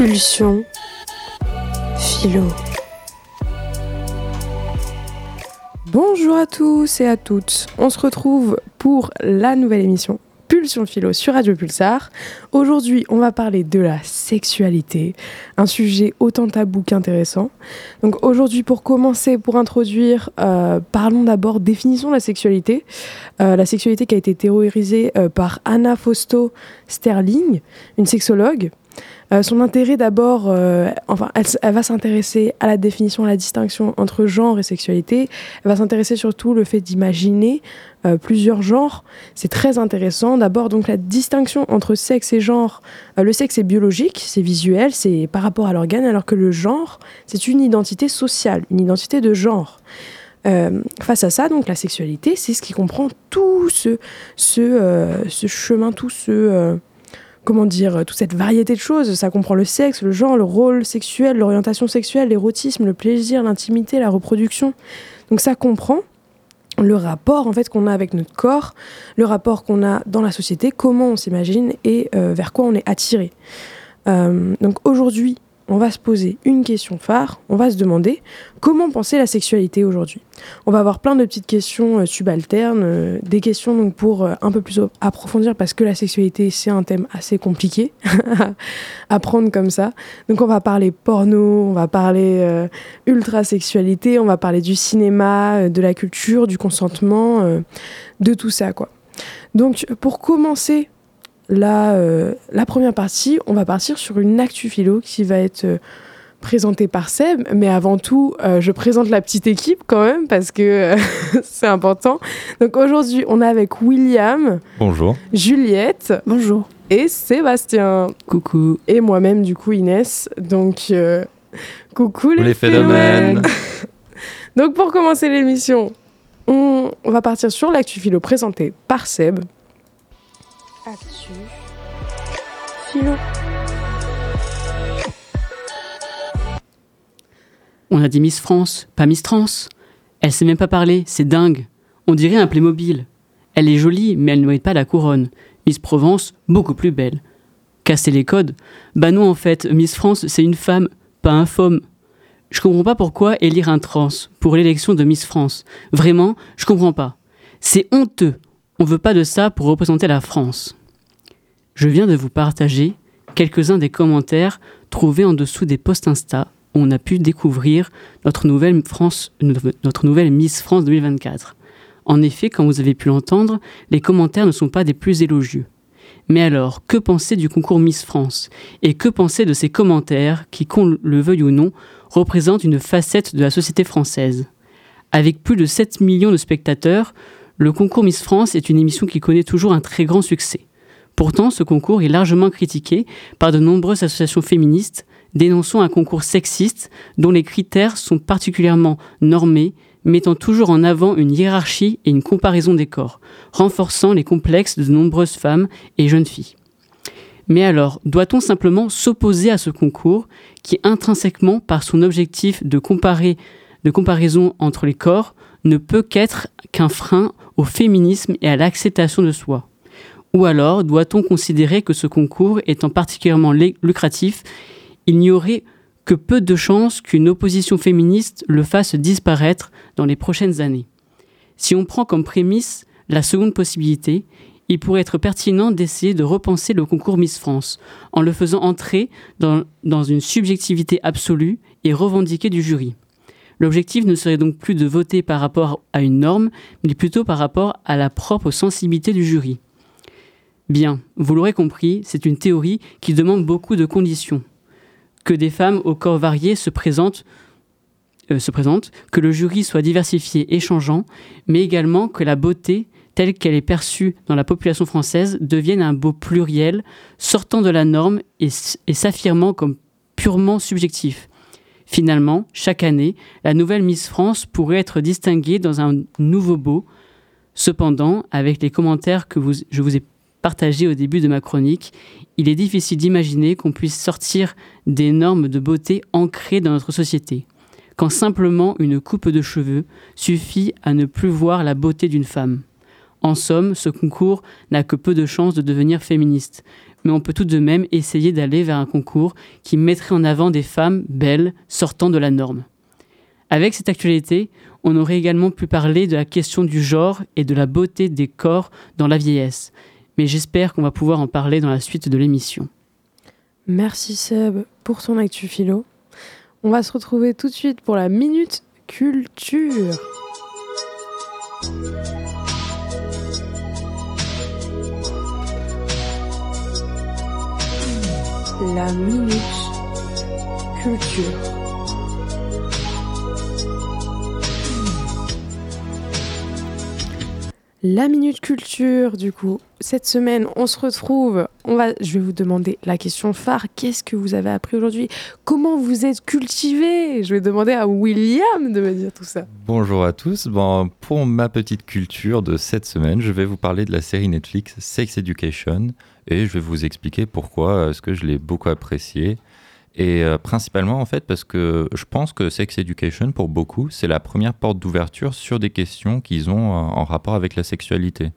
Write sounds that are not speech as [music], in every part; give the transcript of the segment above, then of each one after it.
Pulsion. Philo. Bonjour à tous et à toutes. On se retrouve pour la nouvelle émission Pulsion Philo sur Radio Pulsar. Aujourd'hui, on va parler de la sexualité, un sujet autant tabou qu'intéressant. Donc aujourd'hui, pour commencer, pour introduire, euh, parlons d'abord définition de la sexualité. Euh, la sexualité qui a été théorisée euh, par Anna Fausto Sterling, une sexologue. Euh, son intérêt d'abord, euh, enfin, elle, va s'intéresser à la définition, à la distinction entre genre et sexualité. Elle va s'intéresser surtout le fait d'imaginer euh, plusieurs genres. C'est très intéressant. D'abord, donc la distinction entre sexe et genre. le sexe est biologique, c'est visuel, c'est par rapport à l'organe, alors que le genre, c'est une identité sociale, une identité de genre. face à ça, donc la sexualité, c'est ce qui comprend tout ce, ce, ce chemin, tout ce comment dire, toute cette variété de choses. Ça comprend le sexe, le genre, le rôle sexuel, l'orientation sexuelle, l'érotisme, le plaisir, l'intimité, la reproduction. Donc ça comprend le rapport en fait qu'on a avec notre corps, le rapport qu'on a dans la société, comment on s'imagine et euh, vers quoi on est attiré. Euh, donc aujourd'hui, on va se poser une question phare, on va se demander comment penser la sexualité aujourd'hui. On va avoir plein de petites questions euh, subalternes, euh, des questions donc pour euh, un peu plus approfondir parce que la sexualité c'est un thème assez compliqué [laughs] à prendre comme ça. Donc on va parler porno, on va parler ultra-sexualité, on va parler du cinéma, de la culture, du consentement, de tout ça quoi. Donc pour commencer la, euh, la première partie, on va partir sur une actu philo qui va être euh, présentée par Seb. Mais avant tout, euh, je présente la petite équipe quand même parce que [laughs] c'est important. Donc aujourd'hui, on est avec William. Bonjour. Juliette. Bonjour. Et Sébastien. Coucou. Et moi-même, du coup, Inès. Donc, coucou les, les phénomènes. Donc pour commencer l'émission, on, on va partir sur l'actu philo présentée par Seb. Actu. Philo. On a dit Miss France, pas Miss Trans. Elle sait même pas parler, c'est dingue. On dirait un Playmobil. Elle est jolie, mais elle ne mérite pas la couronne. Miss Provence, beaucoup plus belle. Casser les codes Bah non, en fait, Miss France, c'est une femme, pas un femme. Je comprends pas pourquoi élire un trans pour l'élection de Miss France. Vraiment, je comprends pas. C'est honteux. On veut pas de ça pour représenter la France. Je viens de vous partager quelques-uns des commentaires trouvés en dessous des posts Insta où on a pu découvrir notre nouvelle, Miss France 2024. En effet, comme vous avez pu l'entendre, les commentaires ne sont pas des plus élogieux. Mais alors, que penser du concours Miss France? Et que penser de ces commentaires qui, qu'on le veuille ou non, représentent une facette de la société française? Avec plus de 7 millions de spectateurs, le concours Miss France est une émission qui connaît toujours un très grand succès. Pourtant, ce concours est largement critiqué par de nombreuses associations féministes dénonçant un concours sexiste dont les critères sont particulièrement normés, mettant toujours en avant une hiérarchie et une comparaison des corps, renforçant les complexes de nombreuses femmes et jeunes filles. Mais alors, doit-on simplement s'opposer à ce concours qui, intrinsèquement, par son objectif de, comparer, de comparaison entre les corps, ne peut qu'être qu'un frein au féminisme et à l'acceptation de soi Ou alors doit-on considérer que ce concours étant particulièrement lucratif, il n'y aurait que peu de chances qu'une opposition féministe le fasse disparaître dans les prochaines années Si on prend comme prémisse la seconde possibilité, il pourrait être pertinent d'essayer de repenser le concours Miss France en le faisant entrer dans, une subjectivité absolue et revendiquée du jury. L'objectif ne serait donc plus de voter par rapport à une norme, mais plutôt par rapport à la propre sensibilité du jury. Bien, vous l'aurez compris, c'est une théorie qui demande beaucoup de conditions. Que des femmes au corps varié se présentent, euh, que le jury soit diversifié et changeant, mais également que la beauté, telle qu'elle est perçue dans la population française, devienne un beau pluriel, sortant de la norme et s'affirmant comme purement subjectif. Finalement, chaque année, la nouvelle Miss France pourrait être distinguée dans un nouveau beau. Cependant, avec les commentaires que je vous ai partagés au début de ma chronique, il est difficile d'imaginer qu'on puisse sortir des normes de beauté ancrées dans notre société, quand simplement une coupe de cheveux suffit à ne plus voir la beauté d'une femme. En somme, ce concours n'a que peu de chances de devenir féministe. Mais on peut tout de même essayer d'aller vers un concours qui mettrait en avant des femmes belles sortant de la norme. Avec cette actualité, on aurait également pu parler de la question du genre et de la beauté des corps dans la vieillesse, mais j'espère qu'on va pouvoir en parler dans la suite de l'émission. Merci Seb pour ton actu philo. On va se retrouver tout de suite pour la minute culture. La minute culture. La minute culture, du coup, cette semaine, on se retrouve. On va, je vais vous demander la question phare. Qu'est-ce que vous avez appris aujourd'hui? Comment vous êtes cultivé? Je vais demander à William de me dire tout ça. Bonjour à tous. Bon, pour ma petite culture de cette semaine, je vais vous parler de la série Netflix Sex Education et je vais vous expliquer pourquoi est-ce que je l'ai beaucoup apprécié et euh, principalement, en fait, parce que je pense que Sex Education, pour beaucoup, c'est la première porte d'ouverture sur des questions qu'ils ont euh, en rapport avec la sexualité.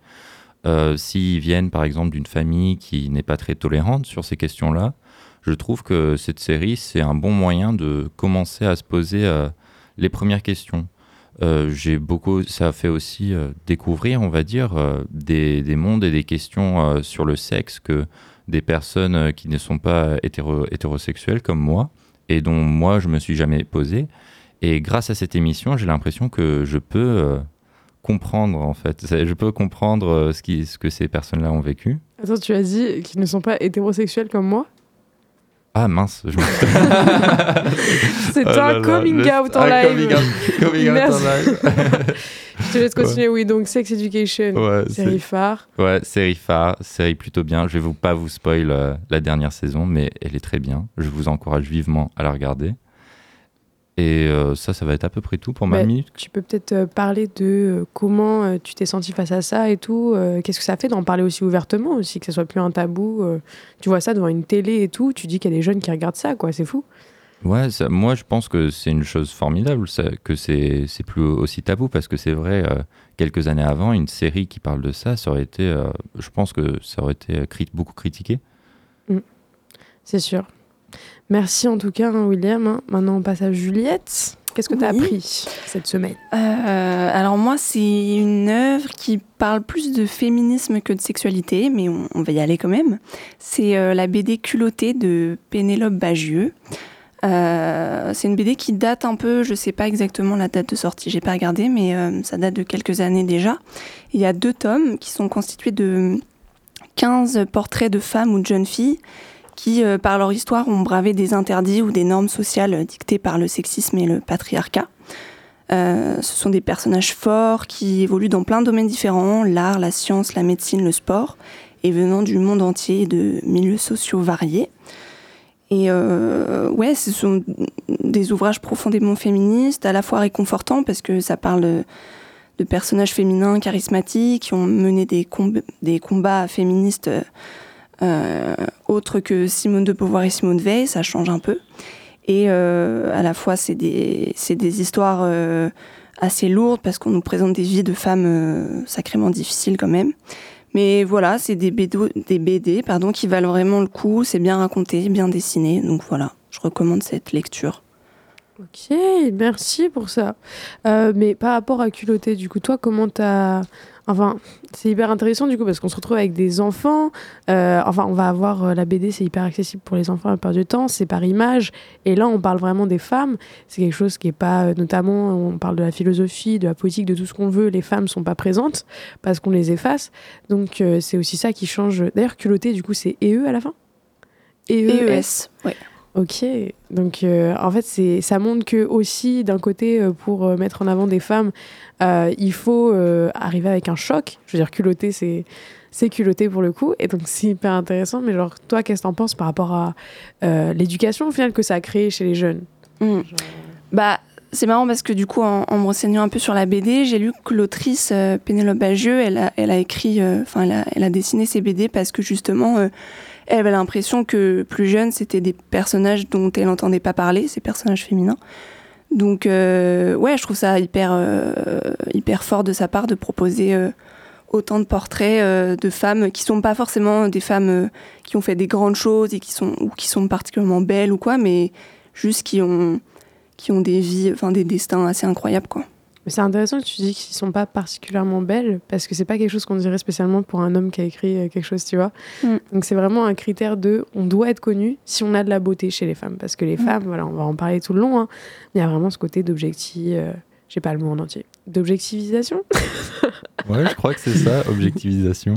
Euh, S'ils viennent, par exemple, d'une famille qui n'est pas très tolérante sur ces questions-là, je trouve que cette série, c'est un bon moyen de commencer à se poser euh, les premières questions. J'ai beaucoup, ça a fait aussi découvrir, on va dire, des, des, mondes et des questions sur le sexe que des personnes euh, qui ne sont pas hétéro hétérosexuelles comme moi et dont moi je me suis jamais posé. Et grâce à cette émission, j'ai l'impression que je peux euh, comprendre en fait, [laughs] je peux comprendre euh, ce, ce que ces personnes-là ont vécu. Attends, tu as dit qu'ils ne sont pas hétérosexuels comme moi? Ah mince, je me... [laughs] C'est oh un coming out en live. Coming out, en live. je te laisse continuer, oui. Donc Sex Education, série phare. Ouais, série phare, série plutôt bien. Je vais vous pas vous spoil euh, la dernière saison, mais elle est très bien. Je vous encourage vivement à la regarder. Et euh, ça, ça va être à peu près tout pour ma bah, minute. Tu peux peut-être euh, parler de euh, comment tu t'es senti face à ça et tout. Qu'est-ce que ça fait d'en parler aussi ouvertement, aussi, que ce soit plus un tabou. tu vois ça devant une télé et tout, tu dis qu'il y a des jeunes qui regardent ça, quoi. C'est fou. Ouais, moi je pense que c'est une chose formidable, que c'est plus aussi tabou, parce que c'est vrai, quelques années avant, une série qui parle de ça, ça aurait été, je pense que ça aurait été beaucoup critiqué. Mm. C'est sûr. Merci en tout cas, hein, William. Hein. Maintenant, on passe à Juliette. Qu'est-ce que tu as appris cette semaine? Euh, Alors moi, c'est une œuvre qui parle plus de féminisme que de sexualité, mais on, va y aller quand même. C'est euh, la BD Culottée de Pénélope Bagieux. Euh, c'est une BD qui date un peu, je sais pas exactement la date de sortie, j'ai pas regardé, mais ça date de quelques années déjà. Il y a deux tomes qui sont constitués de 15 portraits de femmes ou de jeunes filles qui, euh, par leur histoire, ont bravé des interdits ou des normes sociales dictées par le sexisme et le patriarcat. Euh, ce sont des personnages forts qui évoluent dans plein de domaines différents, l'art, la science, la médecine, le sport, et venant du monde entier et de milieux sociaux variés. Et euh, ouais, ce sont des ouvrages profondément féministes, à la fois réconfortants parce que ça parle de, personnages féminins charismatiques qui ont mené des, combats féministes euh, autre que Simone de Beauvoir et Simone Veil, ça change un peu. Et euh, à la fois, c'est des, histoires euh, assez lourdes parce qu'on nous présente des vies de femmes sacrément difficiles quand même. Mais voilà, c'est des BD, des BD pardon, qui valent vraiment le coup. C'est bien raconté, bien dessiné. Donc voilà, je recommande cette lecture. Ok, merci pour ça. mais par rapport à culotté, du coup, toi, comment t'as Enfin, c'est hyper intéressant du coup parce qu'on se retrouve avec des enfants. Euh, enfin, on va avoir euh, la BD, c'est hyper accessible pour les enfants la plupart du temps. C'est par image. Et là, on parle vraiment des femmes. C'est quelque chose qui est pas, euh, notamment, on parle de la philosophie, de la politique, de tout ce qu'on veut. Les femmes sont pas présentes parce qu'on les efface. Donc, c'est aussi ça qui change. D'ailleurs, culotté, du coup, c'est EE à la fin? EES. Ouais. Ok, donc euh, en fait c'est ça montre que aussi d'un côté euh, pour euh, mettre en avant des femmes, il faut arriver avec un choc. Je veux dire culotté c'est c'est culotté pour le coup et donc c'est hyper intéressant. Mais genre toi qu'est-ce que t'en penses par rapport à l'éducation au final que ça a créé chez les jeunes? Hmm. Bah c'est marrant parce que du coup en, me renseignant un peu sur la BD, j'ai lu que l'autrice Pénélope Bagieux, elle a, elle a écrit, enfin elle a dessiné ses BD parce que justement elle avait l'impression que plus jeune, c'était des personnages dont elle n'entendait pas parler, ces personnages féminins. Donc, euh, ouais, je trouve ça hyper, euh, hyper fort de sa part de proposer euh, autant de portraits euh, de femmes qui sont pas forcément des femmes qui ont fait des grandes choses et qui sont ou qui sont particulièrement belles ou quoi, mais juste qui ont qui ont des vies, enfin des destins assez incroyables quoi. Mais c'est intéressant que tu dis qu'ils sont pas particulièrement belles parce que c'est pas quelque chose qu'on dirait spécialement pour un homme qui a écrit euh, quelque chose, tu vois. Mm. Donc c'est vraiment un critère de on doit être connu si on a de la beauté chez les femmes parce que les Mm. femmes, voilà, on va en parler tout le long. hein, mais il y a vraiment ce côté d'objectif, euh, j'ai pas le mot en entier, d'objectivisation, [laughs] Ouais, je crois que c'est ça, objectivisation.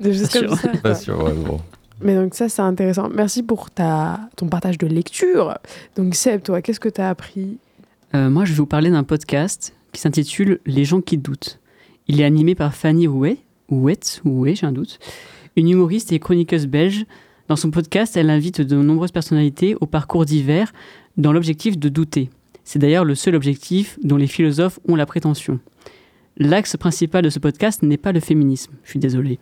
de choses Pas comme sûr. ça. Pas quoi. sûr, ouais, bon. Mais donc ça c'est intéressant. Merci pour ta ton partage de lecture. Donc Seb, toi, qu'est-ce que tu as appris Euh, moi, je vais vous parler d'un podcast qui s'intitule Les gens qui doutent. Il est animé par Fanny Rouet, Ouet, j'ai un doute, une humoriste et chroniqueuse belge. Dans son podcast, elle invite de nombreuses personnalités au parcours divers dans l'objectif de douter. C'est d'ailleurs le seul objectif dont les philosophes ont la prétention. L'axe principal de ce podcast n'est pas le féminisme, je suis désolé,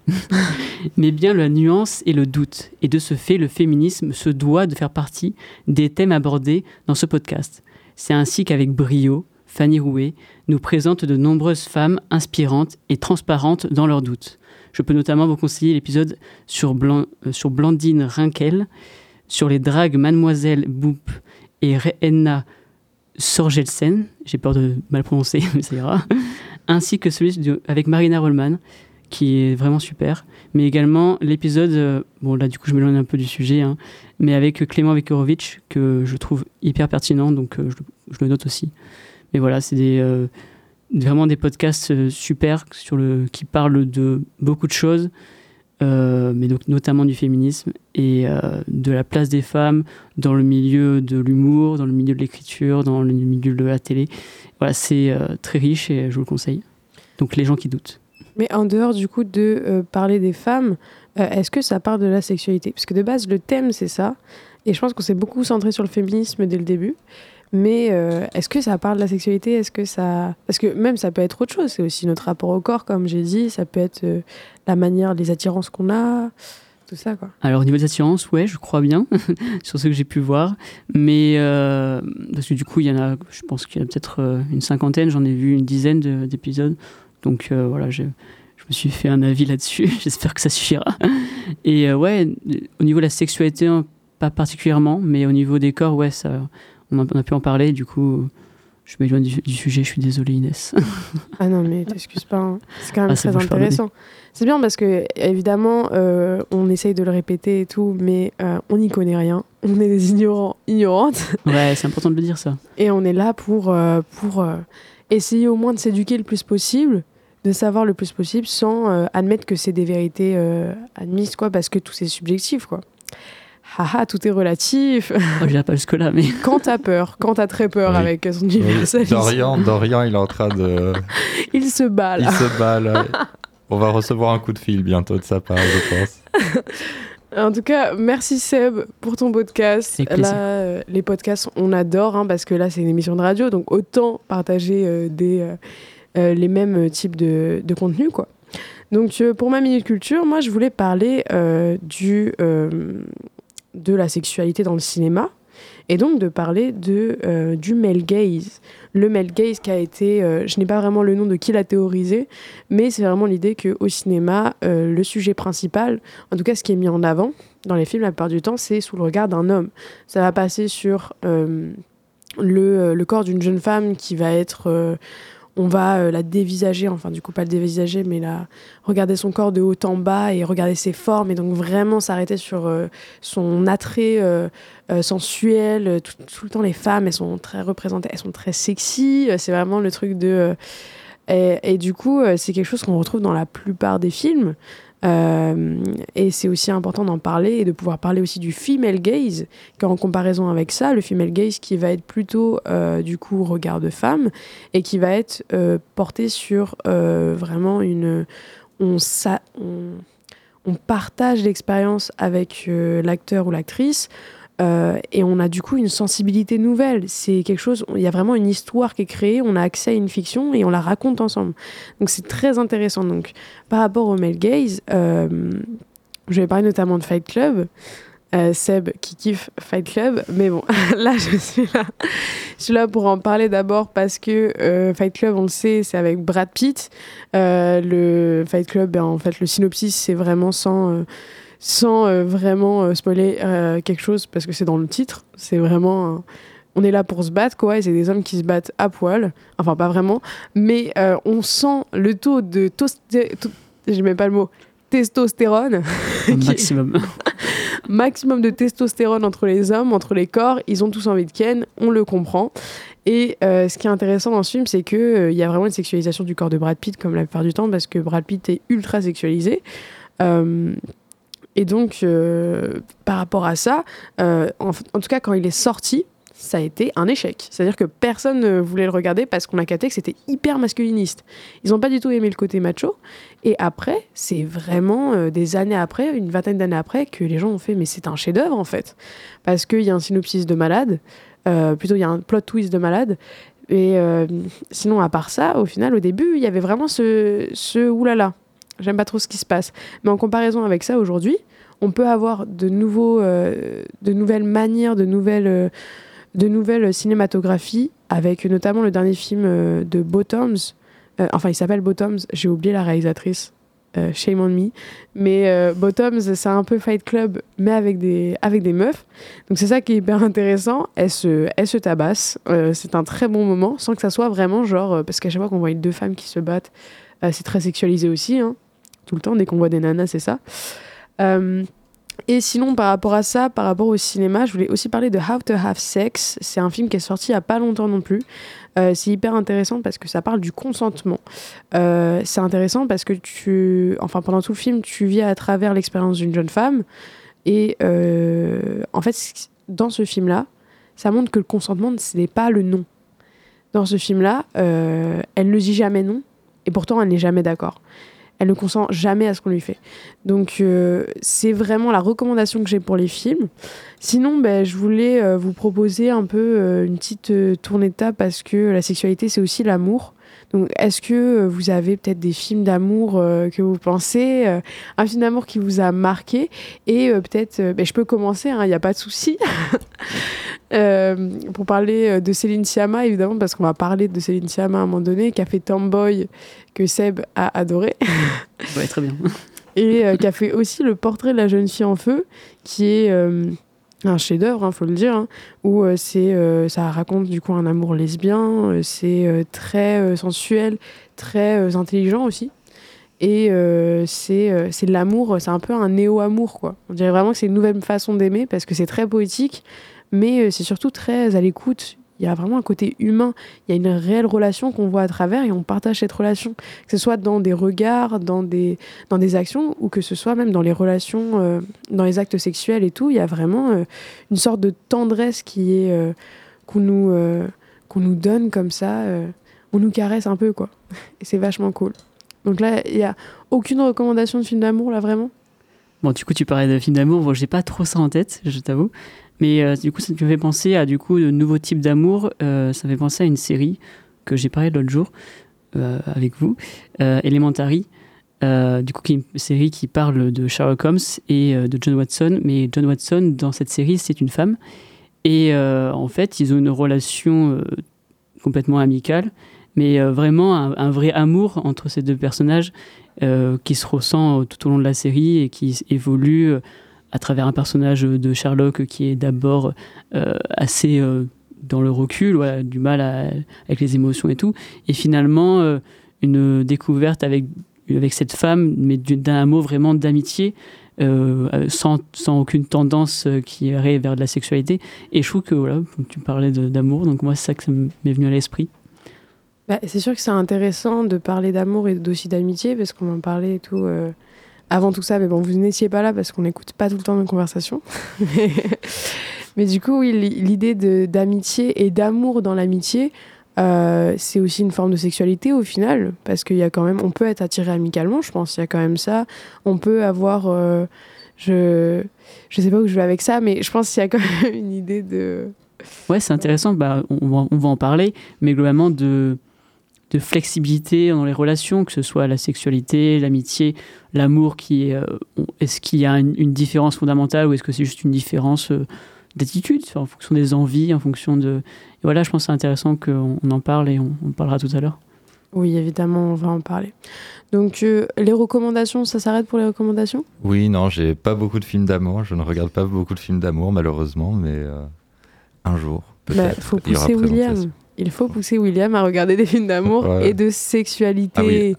[laughs] mais bien la nuance et le doute. Et de ce fait, le féminisme se doit de faire partie des thèmes abordés dans ce podcast. C'est ainsi qu'avec brio, Fanny Rouet nous présente de nombreuses femmes inspirantes et transparentes dans leurs doutes. Je peux notamment vous conseiller l'épisode sur, euh, Blandine Rinkel, sur les dragues Mademoiselle Boop et Rena Sorgelsen, j'ai peur de mal prononcer, [laughs] mais ça ira, ainsi que celui avec Marina Rollman, qui est vraiment super, mais également l'épisode, euh, bon là du coup je m'éloigne un peu du sujet, hein, mais avec Clément Vekorovic, que je trouve hyper pertinent, donc euh, je, le note aussi. Mais voilà, c'est des, euh, vraiment des podcasts super sur le, qui parlent de beaucoup de choses, mais donc notamment du féminisme et de la place des femmes dans le milieu de l'humour, dans le milieu de l'écriture, dans le milieu de la télé. Voilà, c'est très riche et je vous le conseille. Donc les gens qui doutent. Mais en dehors du coup de euh, parler des femmes, euh, est-ce que ça parle de la sexualité? Parce que de base, le thème, c'est ça. Et je pense qu'on s'est beaucoup centré sur le féminisme dès le début. Mais euh, est-ce que ça parle de la sexualité? Est-ce que ça... Parce que même ça peut être autre chose. C'est aussi notre rapport au corps, comme j'ai dit. Ça peut être la manière, les attirances qu'on a, tout ça, quoi. Alors, au niveau des assurances, ouais, je crois bien, [laughs] sur ce que j'ai pu voir. Mais, parce que du coup, il y en a, je pense qu'il y a peut-être une cinquantaine, j'en ai vu une dizaine de- d'épisodes. Donc, euh, voilà, je, je me suis fait un avis là-dessus. [laughs] J'espère que ça suffira. Et euh, ouais, au niveau de la sexualité, hein, pas particulièrement, mais au niveau des corps, ouais, ça, on, a, on a pu en parler. Du coup, je m'éloigne du, du sujet, je suis désolé, Inès. [laughs] Ah non, mais t'excuses pas. hein. C'est quand même Ah, très intéressant. C'est bien parce que, évidemment, euh, on essaye de le répéter et tout, mais on n'y connaît rien. On est des ignorants, ignorantes. ouais, c'est important de le dire, ça. Et on est là pour, pour essayer au moins de s'éduquer le plus possible, de savoir le plus possible sans euh, admettre que c'est des vérités euh, admises, quoi, parce que tout c'est subjectif, quoi. Haha, tout est relatif. Oh, je pas jusque-là, mais [laughs] Quand t'as peur, quand t'as très peur Oui. avec son Oui, universalisme, Dorian, Dorian, il est en train de. [laughs] il se bat Il se bat là. On va recevoir un coup de fil bientôt de sa part, je pense. [laughs] En tout cas, merci Seb pour ton podcast. Là, euh, les podcasts, on adore hein, parce que là, c'est une émission de radio, donc autant partager euh, des, euh, les mêmes types de, de contenus, quoi. Donc, pour ma minute culture, moi, je voulais parler du, de la sexualité dans le cinéma et donc de parler de, euh, du male gaze. Le male gaze qui a été, euh, je n'ai pas vraiment le nom de qui l'a théorisé, mais c'est vraiment l'idée qu'au cinéma, euh, le sujet principal, en tout cas ce qui est mis en avant dans les films la plupart du temps, c'est sous le regard d'un homme. Ça va passer sur le, le corps d'une jeune femme qui va être... on va euh, la dévisager, enfin du coup pas le dévisager, mais la regarder son corps de haut en bas et regarder ses formes et donc vraiment s'arrêter sur euh, son attrait euh, sensuel. Tout, le temps les femmes, elles sont très représentées, elles sont très sexy. C'est vraiment le truc de... et, du coup, c'est quelque chose qu'on retrouve dans la plupart des films. Euh, et c'est aussi important d'en parler et de pouvoir parler aussi du female gaze, car en comparaison avec ça, le female gaze qui va être plutôt euh, du coup regard de femme et qui va être euh, porté sur vraiment une. On, sa- on, on partage l'expérience avec l'acteur ou l'actrice. Euh, et on a du coup une sensibilité nouvelle. C'est quelque chose, il y a vraiment une histoire qui est créée, on a accès à une fiction et on la raconte ensemble. Donc c'est très intéressant. Donc par rapport au male gaze, euh, je vais parler notamment de Fight Club. euh, Seb qui kiffe Fight Club. Mais bon, [laughs] là, je suis là. Je suis là pour en parler d'abord parce que Fight Club, on le sait, c'est avec Brad Pitt. Le Fight Club, ben, en fait, le synopsis, c'est vraiment sans, sans vraiment spoiler quelque chose parce que c'est dans le titre. C'est vraiment. on est là pour se battre, quoi, et c'est des hommes qui se battent à poil. Enfin, pas vraiment. Mais on sent le taux de. J'ai même pas le mot testostérone. [laughs] Maximum. [laughs] maximum de testostérone entre les hommes, entre les corps. Ils ont tous envie de Ken, on le comprend. Et euh, ce qui est intéressant dans ce film, c'est qu'il euh, il y a vraiment une sexualisation du corps de Brad Pitt, comme la plupart du temps, parce que Brad Pitt est ultra sexualisé. Euh, et donc, par rapport à ça, en, en, tout cas, quand il est sorti, ça a été un échec. C'est-à-dire que personne ne voulait le regarder parce qu'on a capté que c'était hyper masculiniste. Ils n'ont pas du tout aimé le côté macho. Et après, c'est vraiment euh, des années après, une vingtaine d'années après, que les gens ont fait mais c'est un chef-d'œuvre en fait. Parce qu'il y a un synopsis de malade, euh, plutôt il y a un plot twist de malade. Et euh, sinon, à part ça, au final, au début, il y avait vraiment ce, ce oulala. J'aime pas trop ce qui se passe. Mais en comparaison avec ça, aujourd'hui, on peut avoir de, nouveaux, de nouvelles manières, de nouvelles de nouvelles cinématographies, avec notamment le dernier film euh, de Bottoms. Euh, enfin, il s'appelle Bottoms, j'ai oublié la réalisatrice. Euh, shame on me. Mais Bottoms, c'est un peu Fight Club, mais avec des, avec des meufs. Donc c'est ça qui est hyper intéressant. Elle se, elle se tabasse. c'est un très bon moment, sans que ça soit vraiment genre. parce qu'à chaque fois qu'on voit deux femmes qui se battent, c'est très sexualisé aussi. Hein. Tout le temps, dès qu'on voit des nanas, c'est ça. Et sinon, par rapport à ça, par rapport au cinéma, je voulais aussi parler de How to Have Sex. C'est un film qui est sorti il n'y a pas longtemps non plus. Euh, c'est hyper intéressant parce que ça parle du consentement. Euh, c'est intéressant parce que tu, enfin pendant tout le film, tu vis à travers l'expérience d'une jeune femme. Et euh, en fait, dans ce film-là, ça montre que le consentement, ce n'est pas le non. Dans ce film-là, elle ne dit jamais non, et pourtant elle n'est jamais d'accord elle ne consent jamais à ce qu'on lui fait. Donc euh, c'est vraiment la recommandation que j'ai pour les films. Sinon, ben, je voulais euh, vous proposer un peu euh, une petite tournée de parce que la sexualité, c'est aussi l'amour. Donc, est-ce que vous avez peut-être des films d'amour que vous pensez, un film d'amour qui vous a marqué Et peut-être, ben, je peux commencer, il hein, n'y a pas de souci. [laughs] pour parler de Céline Sciamma, évidemment, parce qu'on va parler de Céline Sciamma à un moment donné, qui a fait Tomboy, que Seb a adoré. ouais, très bien. [laughs] Et euh, qui a fait aussi le portrait de la jeune fille en feu, qui est euh, un chef-d'œuvre, il hein, faut le dire, hein, où euh, c'est, ça raconte du coup un amour lesbien, c'est très sensuel, très intelligent aussi. Et c'est, c'est l'amour, c'est un peu un néo-amour, quoi. On dirait vraiment que c'est une nouvelle façon d'aimer parce que c'est très poétique, mais c'est surtout très à l'écoute il y a vraiment un côté humain, il y a une réelle relation qu'on voit à travers et on partage cette relation, que ce soit dans des regards, dans des, dans des actions ou que ce soit même dans les relations, euh, dans les actes sexuels et tout, il y a vraiment euh, une sorte de tendresse qui est euh, qu'on nous, qu'on nous donne comme ça, on nous caresse un peu quoi. [laughs] Et c'est vachement cool. Donc là, il n'y a aucune recommandation de film d'amour là vraiment? Bon, du coup, tu parlais de film d'amour. Bon, j'ai pas trop ça en tête, je t'avoue. Mais euh, du coup, ça me fait penser à du coup de nouveaux types d'amour. Euh, ça me fait penser à une série que j'ai parlé l'autre jour euh, avec vous, Elementary. du coup, qui est une série qui parle de Sherlock Holmes et de John Watson. Mais John Watson, dans cette série, c'est une femme. Et en fait, ils ont une relation complètement amicale, mais vraiment un, vrai amour entre ces deux personnages qui se ressent tout au long de la série et qui évolue à travers un personnage de Sherlock qui est d'abord euh, assez euh, dans le recul, du mal avec les émotions et tout, et finalement euh, une découverte avec, avec cette femme, mais d'un amour vraiment d'amitié, sans, sans, aucune tendance qui irait vers de la sexualité. Et je trouve que voilà, tu parlais d'amour, donc moi c'est ça que ça m'est venu à l'esprit. Bah, c'est sûr que c'est intéressant de parler d'amour et aussi d'amitié, parce qu'on en parlait et tout avant tout ça, mais bon, vous n'étiez pas là parce qu'on n'écoute pas tout le temps nos conversations. [laughs] mais, du coup, oui, l'idée d'amitié et d'amour dans l'amitié, euh, c'est aussi une forme de sexualité au final, parce qu'il y a quand même, on peut être attiré amicalement, je pense, il y a quand même ça. On peut avoir, euh, je, je sais pas où je vais avec ça, mais je pense qu'il y a quand même une idée de. Ouais, c'est intéressant. Bah, on va, on va en parler, mais globalement de de flexibilité dans les relations, que ce soit la sexualité, l'amitié, l'amour, qui est, euh, est-ce qu'il y a une, une différence fondamentale ou est-ce que c'est juste une différence euh, d'attitude? En fonction des envies, en fonction de... Et voilà, je pense que c'est intéressant qu'on on en parle et on, on parlera tout à l'heure. Oui, évidemment, on va en parler. Donc, euh, les recommandations, ça s'arrête pour les recommandations? Oui, non, j'ai pas beaucoup de films d'amour. Je ne regarde pas beaucoup de films d'amour, malheureusement, mais euh, un jour, Bah, peut-être. faut il y aura pousser William. Il faut pousser William à regarder des films d'amour et de sexualité. Ah oui.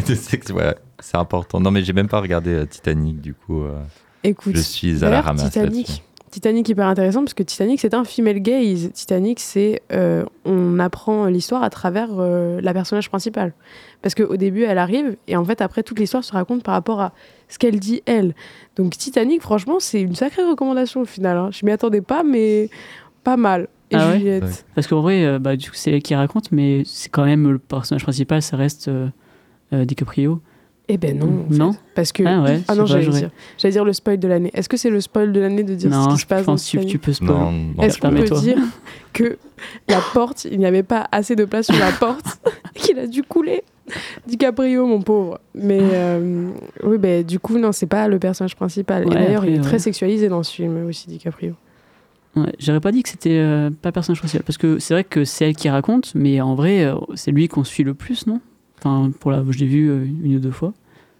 [laughs] De sexe, ouais, c'est important. Non, mais j'ai même pas regardé euh, Titanic, du coup, euh, Écoute, je suis à la ramasse. Titanic, Titanic hyper intéressant parce que Titanic c'est un female gaze. Titanic c'est euh, on apprend l'histoire à travers euh, la personnage principale parce qu'au début elle arrive et en fait après toute l'histoire se raconte par rapport à ce qu'elle dit elle. Donc Titanic franchement c'est une sacrée recommandation au final. hein. Je m'y attendais pas mais pas mal. Et Ah ouais Juliette. Ouais. Parce qu'en vrai, euh, bah, du coup, c'est elle qui raconte, mais c'est quand même le personnage principal, ça reste euh, euh, DiCaprio. Eh ben non. en fait. Non Parce que Ah ouais, ah non j'allais dire j'allais dire le spoil de l'année. Est-ce que c'est le spoil de l'année de dire non, ce qui se passe dans pense que tu peux non, Est-ce qu'on peux- peut dire que la porte, il n'y avait pas assez de place sur la porte, [laughs] qu'il a dû couler DiCaprio, mon pauvre. Mais euh, oui, ben du coup, non, c'est pas le personnage principal. Ouais, Et d'ailleurs, il est très sexualisé dans ce film aussi, DiCaprio. J'aurais pas dit que c'était euh, pas personnage principal, parce que c'est vrai que c'est elle qui raconte, mais en vrai, euh, c'est lui qu'on suit le plus, non? Enfin, pour la, je l'ai vu euh, une ou deux fois.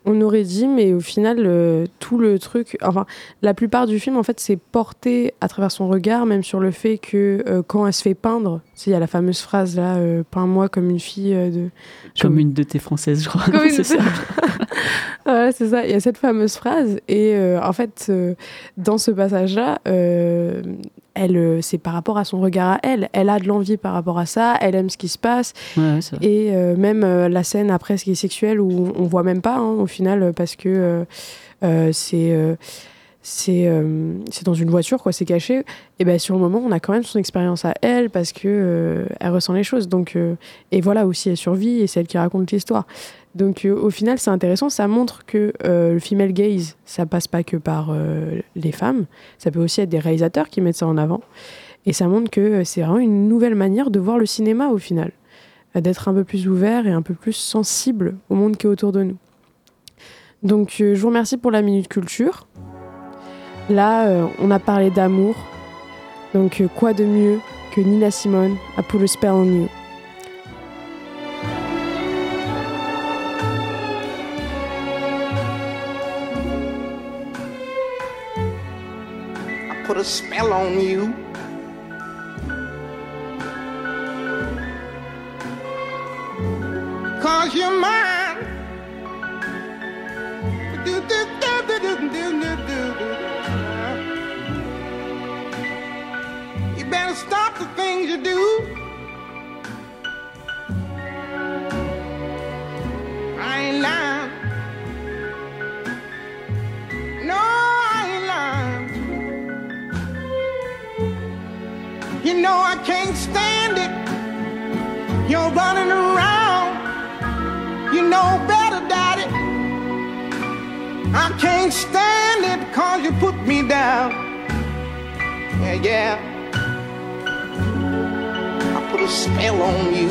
On aurait dit, mais au final, euh, tout le truc, enfin, la plupart du film, en fait, c'est porté à travers son regard, même sur le fait que quand elle se fait peindre, il y a la fameuse phrase là, euh, peins-moi comme une fille euh, de. Comme une de tes françaises, je crois. C'est ça. [laughs] Voilà, c'est ça. Il y a cette fameuse phrase. Et euh, en fait, euh, dans ce passage-là, elle, c'est par rapport à son regard à elle. Elle a de l'envie par rapport à ça. Elle aime ce qui se passe. Ouais. Et même la scène après, ce qui est sexuel, où on voit même pas, hein, au final, parce que c'est. Euh, c'est dans une voiture quoi c'est caché. Et ben sur le moment on a quand même son expérience à elle parce que euh, elle ressent les choses. Donc euh, et voilà aussi elle survit et c'est elle qui raconte l'histoire. Donc au final c'est intéressant. Ça montre que le female gaze ça passe pas que par les femmes. Ça peut aussi être des réalisateurs qui mettent ça en avant. Et ça montre que c'est vraiment une nouvelle manière de voir le cinéma au final. D'être un peu plus ouvert et un peu plus sensible au monde qui est autour de nous. Donc je vous remercie pour la minute culture Là, euh, on a parlé d'amour, donc euh, quoi de mieux que Nina Simone à Put a Spell on You? I put a spell on you. Cause you're mine. Do, do, do, you do. I ain't lying. No, I ain't lying. You know I can't stand it. You're running around. You know better, Daddy. I can't stand it cause you put me down. Yeah, yeah spell on you.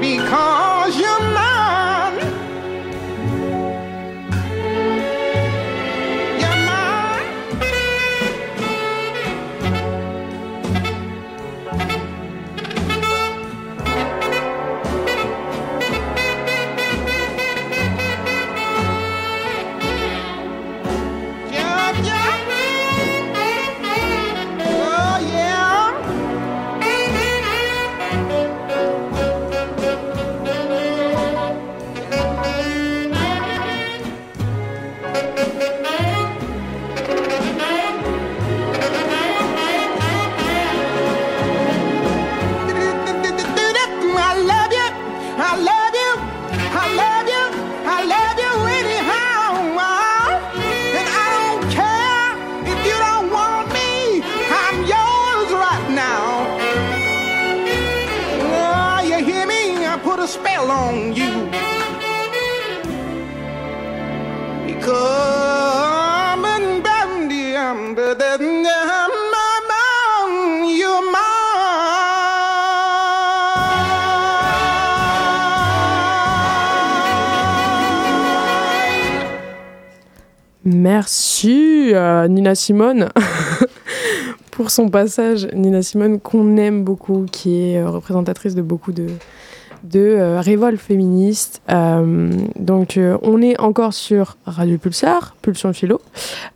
Because you're not. Nina Simone [laughs] pour son passage. Nina Simone qu'on aime beaucoup, qui est euh, représentatrice de beaucoup de, de euh, révoltes féministes. Euh, donc on est encore sur Radio Pulsar, Pulsion Philo.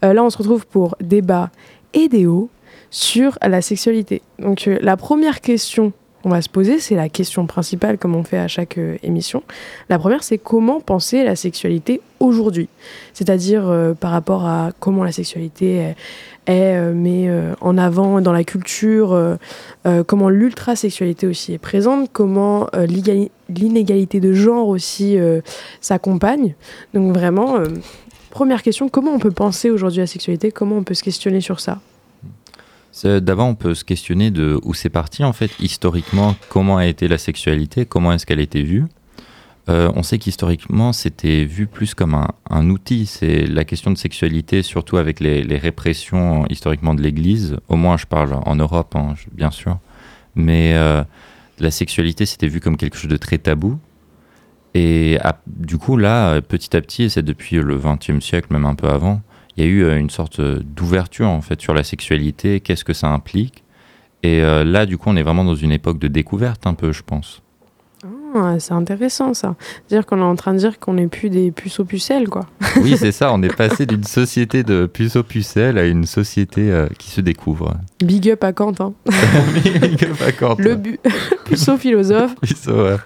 Là on se retrouve pour débat et déo sur la sexualité. Donc la première question qu'on va se poser, c'est la question principale comme on fait à chaque euh, émission. La première c'est comment penser la sexualité aujourd'hui? C'est-à-dire euh, par rapport à comment la sexualité est, est, euh, mise euh, en avant dans la culture, comment l'ultrasexualité aussi est présente, comment l'inégalité de genre aussi s'accompagne. Donc vraiment, première question, comment on peut penser aujourd'hui la sexualité? Comment on peut se questionner sur ça? D'abord, on peut se questionner de où c'est parti, en fait, historiquement, comment a été la sexualité, comment est-ce qu'elle a été vue. Euh, on sait qu'historiquement, c'était vu plus comme un, outil. C'est la question de sexualité, surtout avec les, répressions historiquement de l'Église. Au moins, je parle en Europe, hein, bien sûr. Mais euh, la sexualité, c'était vu comme quelque chose de très tabou. Et à- du coup, là, petit à petit, et c'est depuis le XXe siècle, même un peu avant, il y a eu euh, une sorte euh, d'ouverture en fait sur la sexualité, qu'est-ce que ça implique? Et euh, là, du coup, on est vraiment dans une époque de découverte un peu, je pense. Ah, C'est intéressant ça. C'est-à-dire qu'on est en train de dire qu'on n'est plus des puceaux pucelles, quoi. [laughs] Oui, c'est ça, on est passé [laughs] d'une société de puceaux pucelles à une société euh, qui se découvre. Big up à Quentin. [laughs] Le bu- puceau philosophe. Puceau, ouais.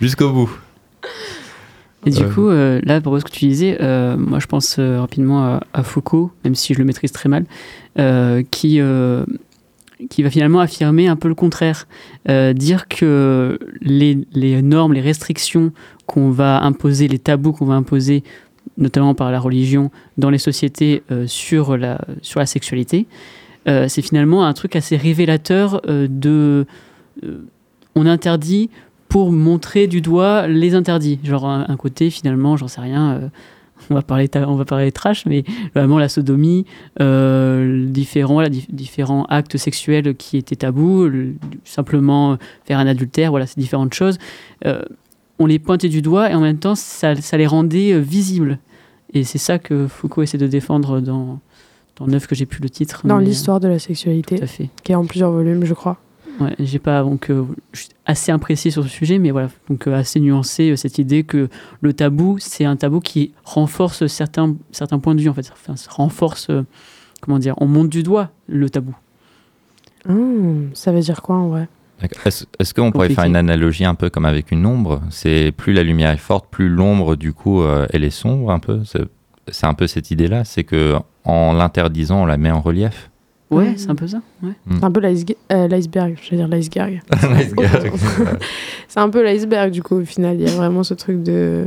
Jusqu'au bout. Et du coup, euh, là, pour ce que tu disais, euh, moi je pense euh, rapidement à, à Foucault, même si je le maîtrise très mal, qui, qui va finalement affirmer un peu le contraire. Euh, dire que les, les normes, les restrictions qu'on va imposer, les tabous qu'on va imposer, notamment par la religion, dans les sociétés euh, sur, la, sur la sexualité, euh, c'est finalement un truc assez révélateur de. on interdit pour montrer du doigt les interdits. Genre un, un côté finalement, j'en sais rien, euh, on, va parler on va parler trash, mais vraiment la sodomie, euh, différents, voilà, dif- différents actes sexuels qui étaient tabous, le- simplement faire un adultère, voilà, ces différentes choses. Euh, on les pointait du doigt et en même temps, ça, ça les rendait euh, visibles. Et c'est ça que Foucault essaie de défendre dans, dans Neuf que j'ai plus le titre. Dans l'histoire de la euh, sexualité, Tout à fait. qui est en plusieurs volumes, je crois. Ouais, j'ai pas donc euh, je suis assez imprécis sur ce sujet, mais voilà, donc euh, assez nuancé euh, cette idée que le tabou, c'est un tabou qui renforce certains certains points de vue en fait, enfin, ça renforce euh, comment dire, on monte du doigt le tabou. Hum, ça veut dire quoi en vrai? Est-ce qu'on pourrait faire une analogie un peu comme avec une ombre? C'est plus la lumière est forte, plus l'ombre, du coup, euh, elle est sombre un peu? C'est un peu cette idée-là, c'est que en l'interdisant, on la met en relief? Ouais, Mhm. c'est un peu ça. Ouais. C'est un peu l'iceberg, euh, l'iceberg, je veux dire l'iceberg. [laughs] [laughs] C'est un peu l'iceberg du coup au final, il y a vraiment ce truc de...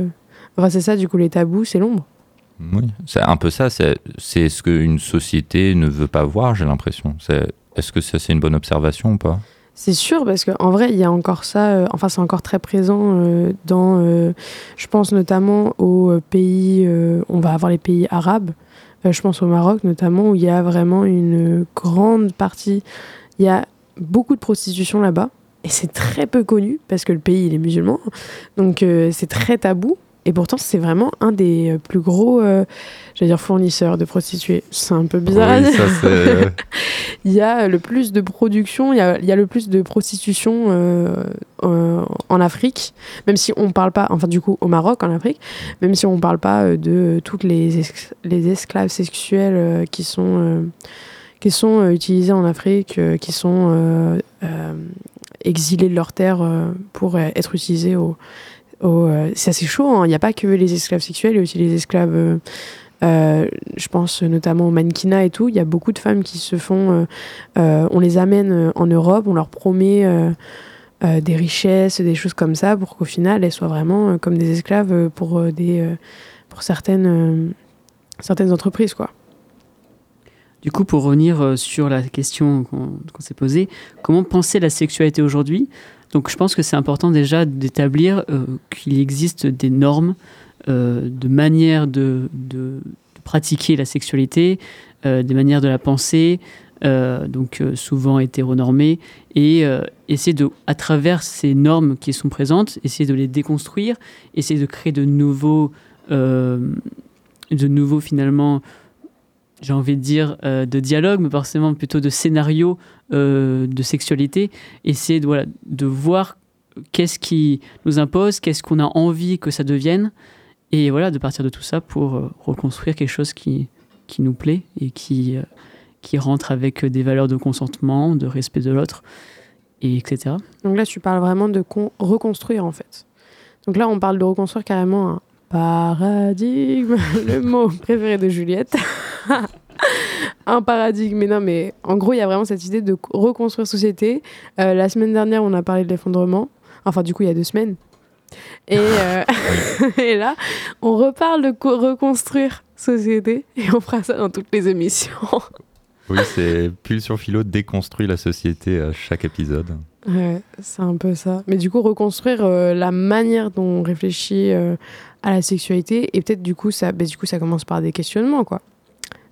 Enfin c'est ça du coup les tabous, c'est l'ombre. Oui, c'est un peu ça. C'est ce qu'une société ne veut pas voir, j'ai l'impression. Est-ce que ça, c'est une bonne observation ou pas? C'est sûr, parce qu'en vrai, il y a encore ça, euh, enfin, c'est encore très présent euh, dans, euh, je pense notamment aux euh, pays, euh, on va avoir les pays arabes, euh, je pense au Maroc notamment, où il y a vraiment une grande partie, il y a beaucoup de prostitution là-bas, et c'est très peu connu, parce que le pays, est musulman, donc euh, c'est très tabou, et pourtant, c'est vraiment un des euh, plus gros, euh, j'allais dire, fournisseurs de prostituées. C'est un peu bizarre Oui, ça, c'est. [laughs] il y a le plus de production, il y a, il y a le plus de prostitution euh, euh, en Afrique, même si on parle pas, enfin du coup au Maroc en Afrique, même si on parle pas euh, de toutes les, les esclaves sexuels euh, qui sont, euh, qui sont euh, utilisés en Afrique, euh, qui sont euh, euh, exilés de leur terre euh, pour euh, être utilisés au... au euh, c'est assez chaud, hein. il n'y a pas que les esclaves sexuels, il y a aussi les esclaves... euh, euh, je pense notamment au mannequinat et tout, il y a beaucoup de femmes qui se font, on les amène en Europe, on leur promet des richesses, des choses comme ça, pour qu'au final elles soient vraiment comme des esclaves pour des, pour certaines, certaines entreprises quoi. Du coup, pour revenir sur la question qu'on s'est posée, comment penser la sexualité aujourd'hui? Donc, je pense que c'est important déjà d'établir euh, qu'il existe des normes, euh, de manières de, pratiquer la sexualité, euh, des manières de la penser, donc souvent hétéronormées, et essayer de, à travers ces normes qui sont présentes, essayer de les déconstruire, essayer de créer de nouveaux, de nouveaux finalement j'ai envie de dire, euh, de dialogue, mais forcément plutôt de scénario euh, de sexualité. Essayer de, voilà, de voir qu'est-ce qui nous impose, qu'est-ce qu'on a envie que ça devienne, et voilà, de partir de tout ça pour euh, reconstruire quelque chose qui, qui nous plaît et qui, qui rentre avec des valeurs de consentement, de respect de l'autre, et etc. Donc là, tu parles vraiment de con- reconstruire en fait. Donc là, on parle de reconstruire carrément un paradigme, [laughs] le mot préféré de Juliette. [laughs] un paradigme, mais non, mais en gros, il y a vraiment cette idée de co- reconstruire société. Euh, la semaine dernière, on a parlé de l'effondrement. Enfin, du coup, il y a deux semaines. Et, euh, [laughs] [laughs] et là, on reparle de co- reconstruire société et on fera ça dans toutes les émissions. Oui, c'est Pulsion Philo déconstruit la société à chaque épisode. Ouais, c'est un peu ça. Mais du coup, reconstruire euh, la manière dont on réfléchit euh, à la sexualité, et peut-être du coup, ça, bah, du coup, ça commence par des questionnements, quoi.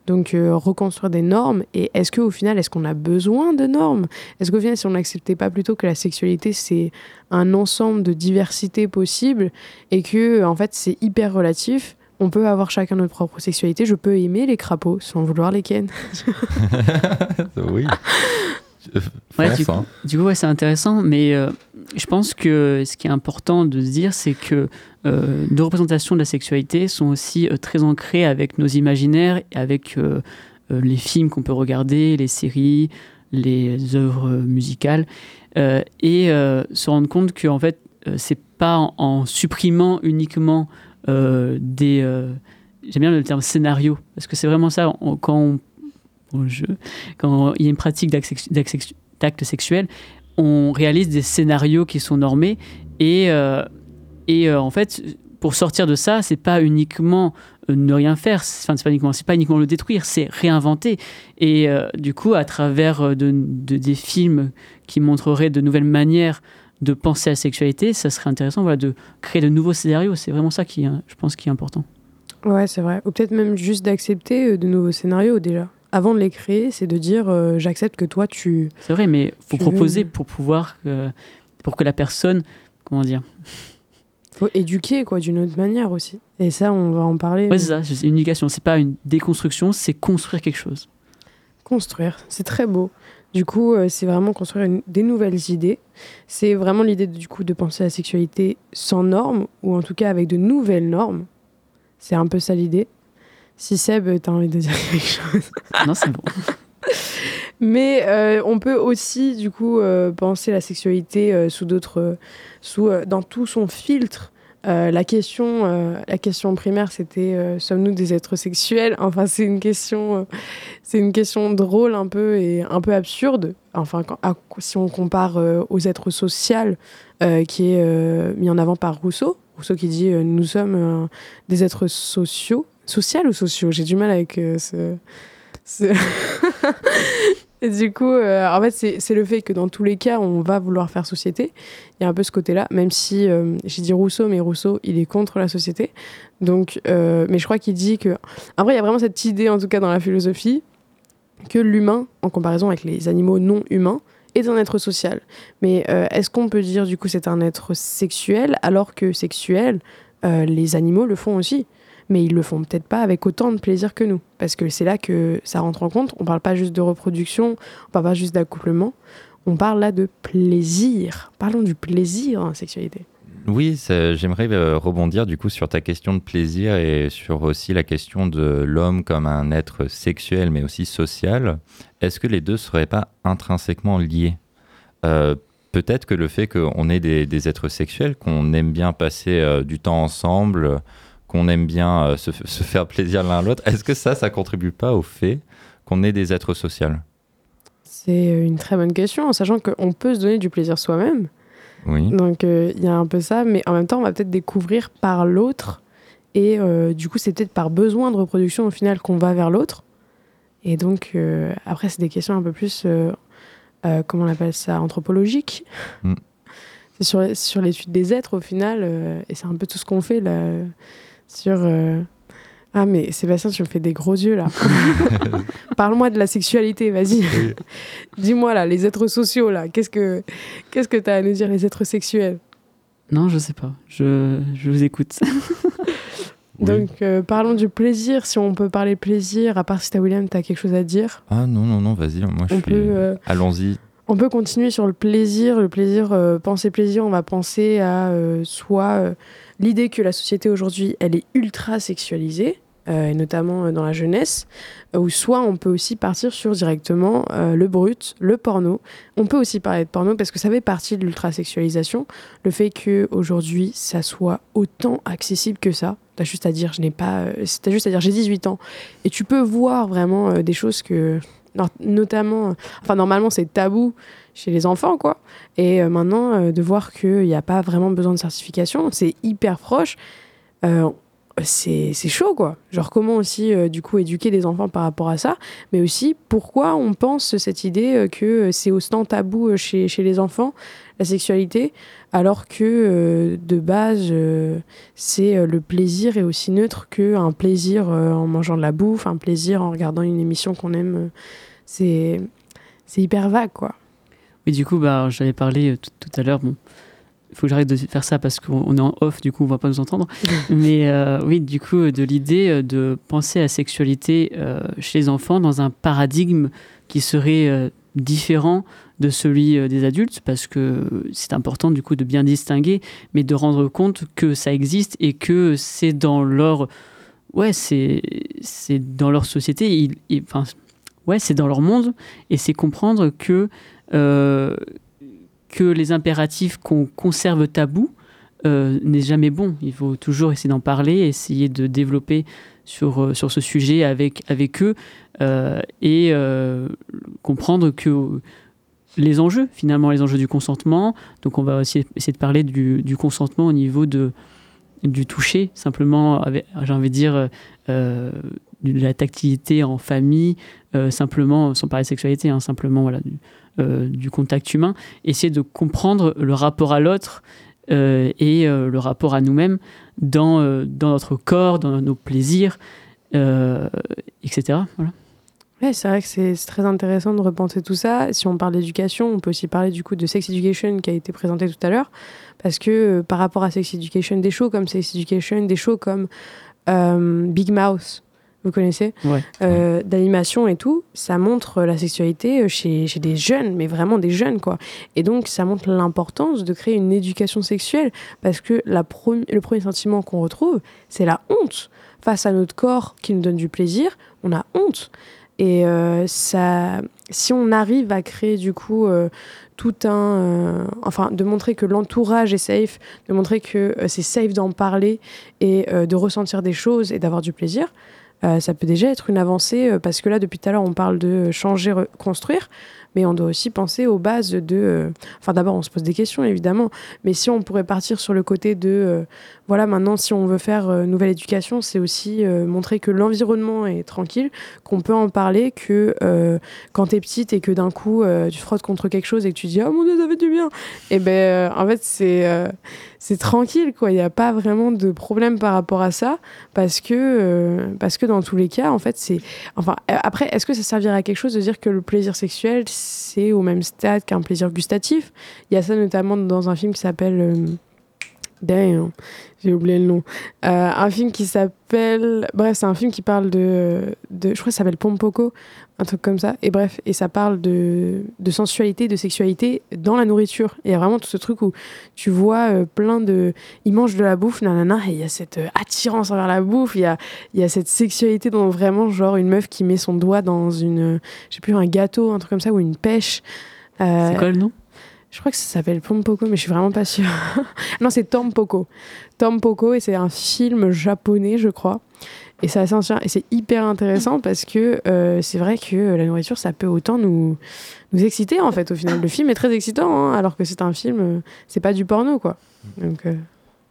Donc, euh, reconstruire des normes, et est-ce qu'au final, est-ce qu'on a besoin de normes? Est-ce qu'au final, si on n'acceptait pas plutôt que la sexualité, c'est un ensemble de diversité possible, et que, en fait, c'est hyper relatif on peut avoir chacun notre propre sexualité. Je peux aimer les crapauds sans vouloir les ken. [laughs] [laughs] oui. Euh, Ouais, fonce, du coup, hein. Du coup, ouais, c'est intéressant, mais euh, je pense que ce qui est important de se dire, c'est que euh, nos représentations de la sexualité sont aussi euh, très ancrées avec nos imaginaires avec euh, euh, les films qu'on peut regarder, les séries, les œuvres musicales, et se rendre compte que en fait, c'est pas en, supprimant uniquement des. J'aime bien le terme scénario, parce que c'est vraiment ça, quand il y a une pratique d'acte sex- d'acte sex- d'acte sexuel, on réalise des scénarios qui sont normés et, et euh, en fait, pour sortir de ça, c'est pas uniquement euh, ne rien faire, enfin c'est pas uniquement, c'est pas uniquement le détruire, c'est réinventer. Et euh, du coup, à travers de, de- des films qui montreraient de nouvelles manières de penser à la sexualité, ça serait intéressant voilà, de créer de nouveaux scénarios. C'est vraiment ça qui, je pense, qui est important. Ouais, c'est vrai. Ou peut-être même juste d'accepter de nouveaux scénarios déjà. Avant de les créer, c'est de dire euh, j'accepte que toi tu. C'est vrai, mais faut veux- proposer pour pouvoir, euh, pour que la personne, comment dire, Faut éduquer quoi d'une autre manière aussi. Et ça, on va en parler. Ouais, c'est ça, c'est une éducation. C'est pas une déconstruction, c'est construire quelque chose. Construire, c'est très beau. Du coup, euh, c'est vraiment construire une- des nouvelles idées. C'est vraiment l'idée du coup de penser à la sexualité sans normes, ou en tout cas avec de nouvelles normes. C'est un peu ça l'idée. Si Seb, t'as envie de dire [laughs] quelque chose. non, c'est bon. Mais euh, on peut aussi, du coup, euh, penser la sexualité euh, sous d'autres, sous dans tout son filtre. Euh, la question, euh, la question primaire, c'était euh, sommes-nous des êtres sexuels? Enfin, c'est une question, une question drôle un peu et un peu absurde. Enfin, si on compare aux êtres sociaux, qui est mis en avant par Rousseau. Rousseau qui dit nous sommes des êtres sociaux, social ou sociaux? J'ai du mal avec ce- [laughs] Du coup, euh, en fait, c'est le fait que dans tous les cas, on va vouloir faire société. Il y a un peu ce côté-là, même si euh, j'ai dit Rousseau, mais Rousseau, il est contre la société. Donc, euh, mais je crois qu'il dit que. Après, il y a vraiment cette idée, en tout cas dans la philosophie, que l'humain, en comparaison avec les animaux non humains, est un être social. Mais est-ce qu'on peut dire du coup c'est un être sexuel alors que sexuel, les animaux le font aussi? Mais ils le font peut-être pas avec autant de plaisir que nous. Parce que c'est là que ça rentre en compte. On parle pas juste de reproduction, on parle pas juste d'accouplement, on parle là de plaisir. Parlons du plaisir en sexualité. Oui, j'aimerais euh, rebondir du coup sur ta question de plaisir et sur aussi la question de l'homme comme un être sexuel mais aussi social. Est-ce que les deux seraient pas intrinsèquement liés? Euh, Peut-être que le fait qu'on des, des êtres sexuels, qu'on aime bien passer euh, du temps ensemble, qu'on aime bien euh, se, faire plaisir l'un à l'autre, est-ce que ça, ça contribue pas au fait qu'on est des êtres sociaux? C'est une très bonne question, en sachant qu'on peut se donner du plaisir soi-même. Oui. Donc euh, il y a un peu ça, mais en même temps, on va peut-être découvrir par l'autre. Et euh, du coup, c'est peut-être par besoin de reproduction au final qu'on va vers l'autre. Et donc, euh, après, c'est des questions un peu plus, comment on appelle ça, anthropologiques. Mm. C'est sur, sur l'étude des êtres au final. et c'est un peu tout ce qu'on fait là. Sur. euh, Ah, mais Sébastien, tu me fais des gros yeux là. [laughs] Parle-moi de la sexualité, vas-y. Dis-moi là, les êtres sociaux là, qu'est-ce que qu'est-ce que t'as à nous dire, les êtres sexuels? Non, je sais pas. Je, je vous écoute. Oui. Donc, euh, parlons du plaisir. Si on peut parler plaisir, à part si t'as William, t'as quelque chose à dire. Ah non, non, non, vas-y, moi je On suis... euh, Allons-y. On peut continuer sur le plaisir. Le plaisir, euh, penser plaisir, on va penser à euh, soit euh, l'idée que la société aujourd'hui, elle est ultra sexualisée, euh, et notamment euh, dans la jeunesse, euh, ou soit on peut aussi partir sur directement le brut, le porno. On peut aussi parler de porno parce que ça fait partie de l'ultra sexualisation. Le fait que aujourd'hui ça soit autant accessible que ça. T'as juste à dire, je n'ai pas. T'as juste à dire, j'ai 18 ans, et tu peux voir vraiment des choses que no- notamment, enfin normalement c'est tabou chez les enfants quoi. Et euh, maintenant euh, de voir qu'il n'y a pas vraiment besoin de certification, c'est hyper proche. euh, c'est chaud quoi. Genre comment aussi du coup éduquer des enfants par rapport à ça, mais aussi pourquoi on pense cette idée que c'est autant tabou chez, chez les enfants la sexualité, alors que euh, de base euh, c'est euh, le plaisir est aussi neutre qu'un plaisir en mangeant de la bouffe, un plaisir en regardant une émission qu'on aime. c'est c'est hyper vague quoi. Mais du coup, bah, j'avais parlé tout, tout à l'heure. Bon, il faut que j'arrête de faire ça parce qu'on on est en off, du coup, on va pas nous entendre. [laughs] Mais euh, oui, du coup, de l'idée de penser à la sexualité euh, chez les enfants dans un paradigme qui serait euh, différent de celui euh, des adultes, parce que c'est important, du coup, de bien distinguer, mais de rendre compte que ça existe et que c'est dans leur. Ouais, c'est dans leur société. Ils- Enfin, ouais, c'est dans leur monde et c'est comprendre que euh, que les impératifs qu'on conserve tabous n'est jamais bon. Il faut toujours essayer d'en parler, essayer de développer sur, sur ce sujet avec, avec eux et euh, comprendre que les enjeux, finalement, les enjeux du consentement. Donc, on va aussi essayer de parler du, consentement au niveau de, du toucher, simplement, j'ai envie de dire, euh, de la tactilité en famille, euh, simplement, sans parler de sexualité, hein, simplement, voilà, du, euh, contact humain, essayer de comprendre le rapport à l'autre euh, et euh, le rapport à nous-mêmes dans, euh, dans notre corps, dans nos plaisirs, euh, etc. Voilà. Ouais, c'est vrai que c'est très intéressant de repenser tout ça. Si on parle d'éducation, on peut aussi parler du coup de Sex Education qui a été présenté tout à l'heure. Parce que euh, par rapport à Sex Education, des shows comme Sex Education, des shows comme euh, Big Mouth, vous connaissez? Ouais. euh, D'animation et tout, ça montre la sexualité chez, chez des jeunes, mais vraiment des jeunes quoi. Et donc ça montre l'importance de créer une éducation sexuelle. Parce que la le premier sentiment qu'on retrouve, c'est la honte. Face à notre corps qui nous donne du plaisir, on a honte. Et euh, ça, si on arrive à créer du coup euh, tout un, euh, enfin, de montrer que l'entourage est safe, de montrer que c'est safe d'en parler et de ressentir des choses et d'avoir du plaisir, ça peut déjà être une avancée parce que là, depuis tout à l'heure, on parle de changer, re- construire, mais on doit aussi penser aux bases de. euh, Enfin, d'abord, on se pose des questions évidemment, mais si on pourrait partir sur le côté de, euh, voilà, maintenant, si on veut faire euh, nouvelle éducation, c'est aussi montrer que l'environnement est tranquille, qu'on peut en parler, que quand t'es petite et que d'un coup tu frottes contre quelque chose et que tu dis oh mon dieu ça fait du bien, et ben euh, en fait c'est c'est tranquille quoi, il n'y a pas vraiment de problème par rapport à ça parce que parce que dans tous les cas en fait c'est enfin après est-ce que ça servirait à quelque chose de dire que le plaisir sexuel c'est au même stade qu'un plaisir gustatif. Il y a ça notamment dans un film qui s'appelle euh, Damn, j'ai oublié le nom. Euh, un film qui s'appelle. Bref, c'est un film qui parle de. de je crois que ça s'appelle Pompoko, un truc comme ça. Et bref, et ça parle de, de sensualité, de sexualité dans la nourriture. Il y a vraiment tout ce truc où tu vois euh, plein de. Ils mangent de la bouffe, nanana, et il y a cette euh, attirance envers la bouffe, il y a, y a cette sexualité dans vraiment, genre, une meuf qui met son doigt dans une. Je sais plus, un gâteau, un truc comme ça, ou une pêche. C'est quoi le nom? Je crois que ça s'appelle Pompoko, mais je suis vraiment pas sûre. [laughs] non, c'est Tompoko. Tompoko, et c'est un film japonais, je crois. Et c'est assez ancien, et c'est hyper intéressant parce que euh, c'est vrai que la nourriture, ça peut autant nous, nous exciter, en fait, au final. Le film est très excitant, hein, alors que c'est un film, euh, c'est pas du porno, quoi. Donc, euh,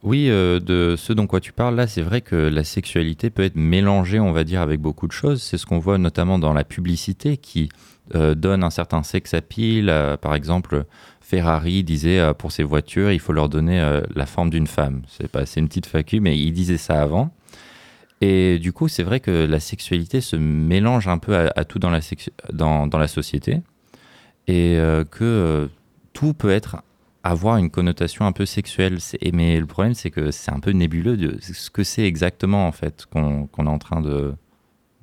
Oui, de ce dont quoi tu parles, là, c'est vrai que la sexualité peut être mélangée, on va dire, avec beaucoup de choses. C'est ce qu'on voit notamment dans la publicité qui donne un certain sex appeal. Euh, par exemple, Ferrari disait euh, pour ses voitures, il faut leur donner euh, la forme d'une femme. C'est pas, c'est une petite facu, mais il disait ça avant. Et du coup, c'est vrai que la sexualité se mélange un peu à, tout dans la, société et euh, que tout peut être avoir une connotation un peu sexuelle. Mais le problème, c'est que c'est un peu nébuleux de ce que c'est exactement, en fait, qu'on est en train de.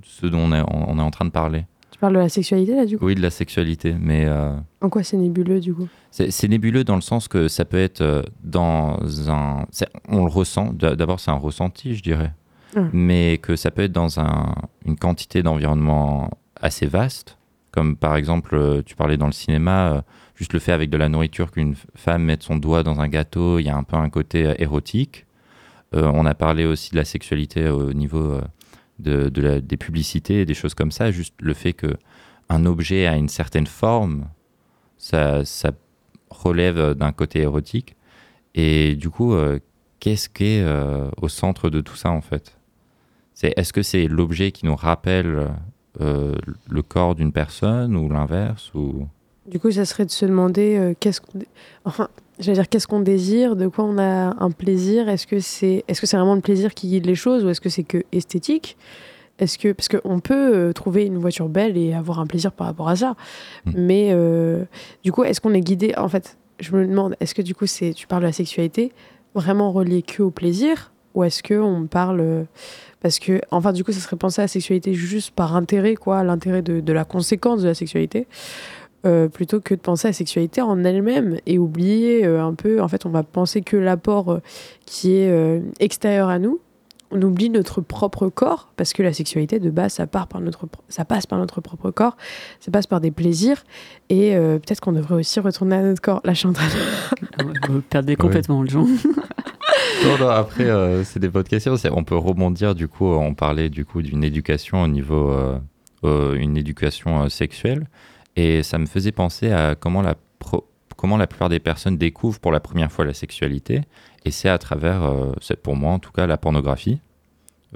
ce dont on est en train de parler. Tu parles de la sexualité là du coup Oui, de la sexualité, mais. euh, En quoi c'est nébuleux du coup c'est nébuleux dans le sens que ça peut être euh, dans un. On le ressent, d'abord c'est un ressenti, je dirais, Hum. mais que ça peut être dans un- une quantité d'environnement assez vaste, comme par exemple, euh, tu parlais dans le cinéma, juste le fait avec de la nourriture qu'une femme mette son doigt dans un gâteau, il y a un peu un côté érotique. Euh, on a parlé aussi de la sexualité au niveau de, des publicités et des choses comme ça, juste le fait que un objet a une certaine forme, ça, ça relève d'un côté érotique. Et du coup, euh, qu'est-ce qui est euh, au centre de tout ça en fait? C'est est-ce que c'est l'objet qui nous rappelle euh, le corps d'une personne ou l'inverse ou? Du coup, ça serait de se demander qu'est-ce enfin, j'allais dire qu'est-ce qu'on désire, de quoi on a un plaisir? Est-ce que c'est, est-ce que c'est vraiment le plaisir qui guide les choses ou est-ce que c'est que esthétique? Est-ce que parce qu'on peut euh, trouver une voiture belle et avoir un plaisir par rapport à ça, Mm. mais euh, du coup, est-ce qu'on est guidé? En fait, je me demande, est-ce que du coup, c'est, tu parles de la sexualité vraiment reliée que au plaisir? Ou est-ce que on parle euh, parce que enfin du coup ça serait penser à la sexualité juste par intérêt quoi l'intérêt de, de la conséquence de la sexualité euh, plutôt que de penser à la sexualité en elle-même et oublier euh, un peu en fait on va penser que l'apport euh, qui est euh, extérieur à nous on oublie notre propre corps parce que la sexualité de base ça part par notre ça passe par notre propre corps ça passe par des plaisirs et euh, peut-être qu'on devrait aussi retourner à notre corps là je suis en train de- Ouais, Vous perdez complètement le. [laughs] Non, non, après, euh, c'est des bonnes questions. On peut rebondir, du coup, on parlait du coup d'une éducation au niveau, euh, euh, une éducation euh, sexuelle. Et ça me faisait penser à comment la, pro- comment la plupart des personnes découvrent pour la première fois la sexualité. Et c'est à travers, euh, c'est pour moi en tout cas, la pornographie.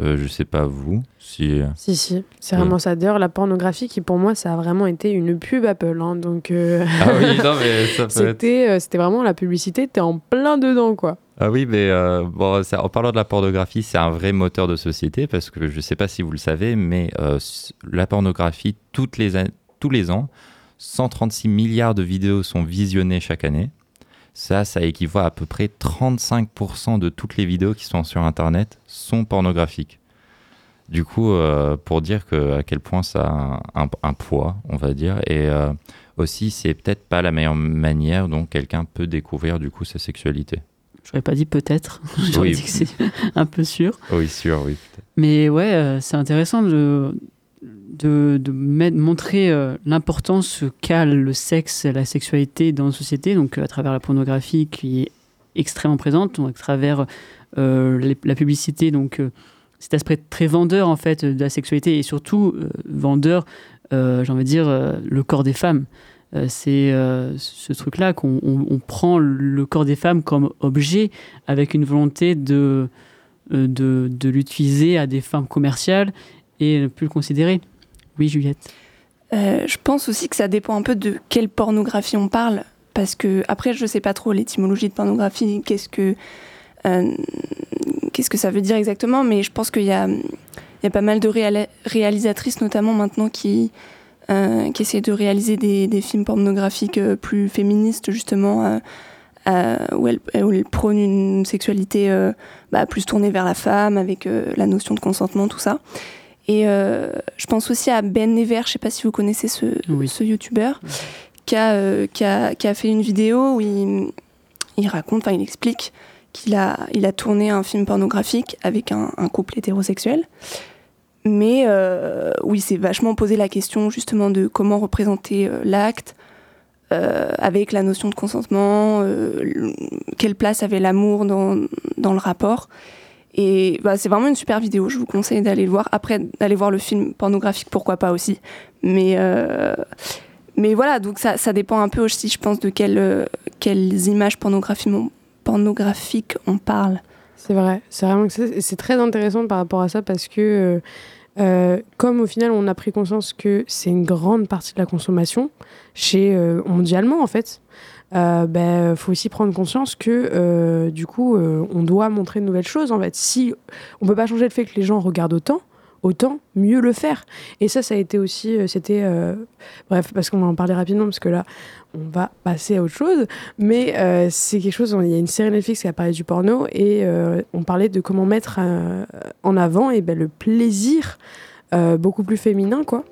Euh, je sais pas vous, si... si si. C'est vraiment ça. D'ailleurs la pornographie qui pour moi ça a vraiment été une pub Apple hein, donc euh, Ah oui, non, mais ça [laughs] peut être... c'était euh, c'était vraiment la publicité. T'es en plein dedans quoi. Ah oui, mais euh, bon, ça- en parlant de la pornographie, c'est un vrai moteur de société parce que je ne sais pas si vous le savez, mais euh, la pornographie, toutes les tous les ans, 136 milliards de vidéos sont visionnées chaque année. Ça, ça équivaut à à peu près 35% de toutes les vidéos qui sont sur Internet sont pornographiques. Du coup, euh, pour dire que, à quel point ça a un, un poids, on va dire, et euh, aussi, c'est peut-être pas la meilleure manière dont quelqu'un peut découvrir du coup sa sexualité. J'aurais pas dit peut-être. [laughs] J'aurais Oui. dit que c'est [laughs] un peu sûr. Oui, sûr, oui. Mais ouais, euh, c'est intéressant de, de, montrer euh, l'importance qu'a le sexe la sexualité dans la société, donc à travers la pornographie qui est extrêmement présente, donc à travers euh, la publicité, donc euh, cet aspect très vendeur en fait de la sexualité et surtout vendeur, j'ai envie de dire, le corps des femmes. C'est ce truc-là qu'on on- on prend le corps des femmes comme objet avec une volonté de, de, de l'utiliser à des fins commerciales et ne plus le considérer. Oui, Juliette. Euh, je pense aussi que ça dépend un peu de quelle pornographie on parle. Parce que, après, je sais pas trop l'étymologie de pornographie, qu'est-ce que, euh, qu'est-ce que ça veut dire exactement, mais je pense qu'il y a, il y a pas mal de réalisatrices, notamment maintenant, qui, euh, qui essaient de réaliser des, films pornographiques euh, plus féministes, justement, où, elles, où elles prônent une sexualité bah, plus tournée vers la femme, avec la notion de consentement, tout ça. Et euh, je pense aussi à Ben Never, je sais pas si vous connaissez ce, Oui. ce youtubeur, qui, a, euh, qui, a, qui a fait une vidéo où il, il raconte, enfin il explique qu'il a, il a tourné un film pornographique avec un, un couple hétérosexuel, mais euh, où il s'est vachement posé la question justement de comment représenter euh, l'acte, euh, avec la notion de consentement, quelle place avait l'amour dans, dans le rapport. Et bah, c'est vraiment une super vidéo, je vous conseille d'aller le voir. Après, d'aller voir le film pornographique, pourquoi pas aussi. Mais, euh, mais voilà, donc ça, ça dépend un peu aussi, je pense, de quelle, euh, quelles images pornographiques on, pornographiques on parle. C'est vrai, c'est vraiment c'est très intéressant par rapport à ça parce que euh, comme au final on a pris conscience que c'est une grande partie de la consommation chez euh, mondialement en fait, euh, ben faut aussi prendre conscience que du coup on doit montrer de nouvelles choses en fait. Si on peut pas changer le fait que les gens regardent autant autant mieux le faire. Et ça, ça a été aussi, euh, c'était, euh, bref, parce qu'on va en parler rapidement, parce que là, on va passer à autre chose. Mais euh, c'est quelque chose, il y a une série Netflix qui a parlé du porno et on parlait de comment mettre en avant et ben, le plaisir beaucoup plus féminin, quoi.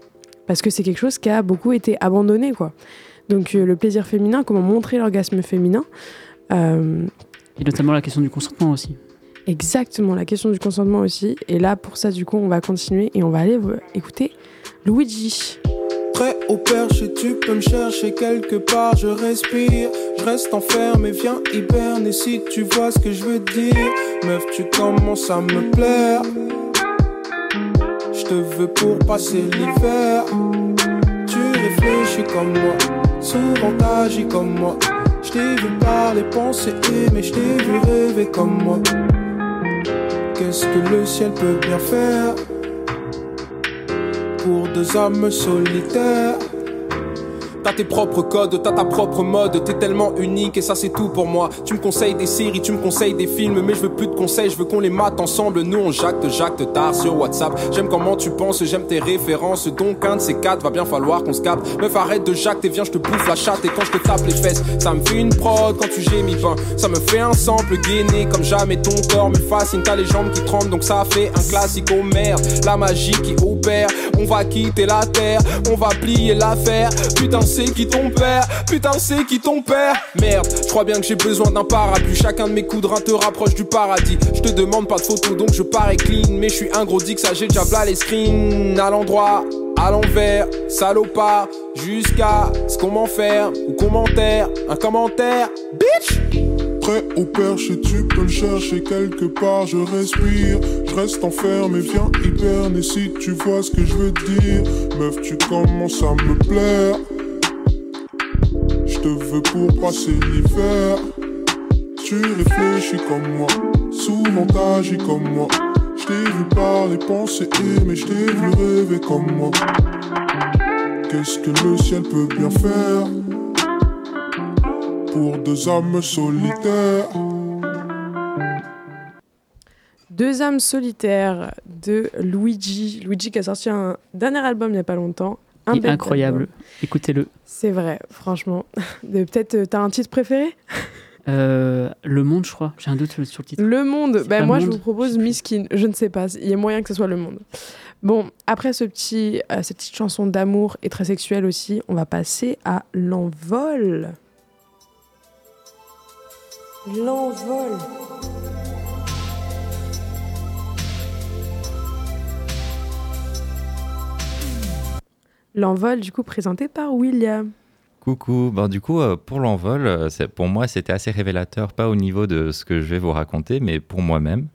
Parce que c'est quelque chose qui a beaucoup été abandonné, quoi. Donc le plaisir féminin, comment montrer l'orgasme féminin. Et notamment la question du consentement aussi. Exactement, la question du consentement aussi. Et là, pour ça, du coup, on va continuer et on va aller écouter Luigi. Prêt au perche, tu peux me chercher quelque part, je respire. Je reste enfermé, viens hiberner si tu vois ce que je veux dire. Meuf, tu commences à me plaire. Je te veux pour passer l'hiver. Tu réfléchis comme moi, souvent t'agis comme moi. Je t'ai vu parler, penser, aimer, je t'ai vu rêver comme moi. Qu'est-ce que le ciel peut bien faire pour deux âmes solitaires? T'as tes propres codes, t'as ta propre mode, t'es tellement unique et ça c'est tout pour moi. Tu me conseilles des séries, tu me conseilles des films, mais je veux plus de conseils, je veux qu'on les mate ensemble. Nous on jacte, jacte tard sur WhatsApp. J'aime comment tu penses, j'aime tes références, donc un de ces quatre va bien falloir qu'on se capte. Meuf arrête de jacte et viens, je te bouffe la chatte et quand je te tape les fesses, ça me fait une prod quand tu gémis ben, Ça me fait un sample gainé comme jamais ton corps me fascine. T'as les jambes qui tremblent donc ça fait un classique oh merde. La magie qui opère, on va quitter la terre, on va plier l'affaire. Putain c'est qui ton père, putain c'est qui ton père. Merde, je crois bien que j'ai besoin d'un parapluie. Chacun de mes coups te rapproche du paradis. Je te demande pas de photos donc je parais clean, mais je suis un gros dick ça j'ai déjà les screens à l'endroit. À l'envers, salopard, jusqu'à ce qu'on m'en faire ou commentaire, un commentaire, bitch! Prêt au perche, tu peux le chercher quelque part, je respire. Je reste enfermé, viens hiberner si tu vois ce que je veux dire. Meuf, tu commences à me plaire. Te veux pour passer l'hiver. Tu réfléchis comme moi, souvent t'agis comme moi. Je t'ai vu parler, penser, aimer, je t'ai vu rêver comme moi. Qu'est-ce que le ciel peut bien faire pour deux âmes solitaires? Deux âmes solitaires de Luigi. Luigi qui a sorti un dernier album il n'y a pas longtemps. Un Il est incroyable. Écoutez-le. C'est vrai, franchement. [laughs] Peut-être, euh, t'as un titre préféré? Euh, le Monde, je crois. J'ai un doute sur le titre. Le Monde. Ben moi, Le je Monde, vous propose. Miskin. Je ne sais pas. Il y a moyen que ce soit Le Monde. Bon, après ce petit, euh, cette petite chanson d'amour et très sexuelle aussi, on va passer à L'Envol. L'Envol. L'Envol, du coup, présenté par William. Coucou, ben, du coup, euh, pour l'envol, euh, pour moi, c'était assez révélateur, pas au niveau de ce que je vais vous raconter, mais pour moi-même.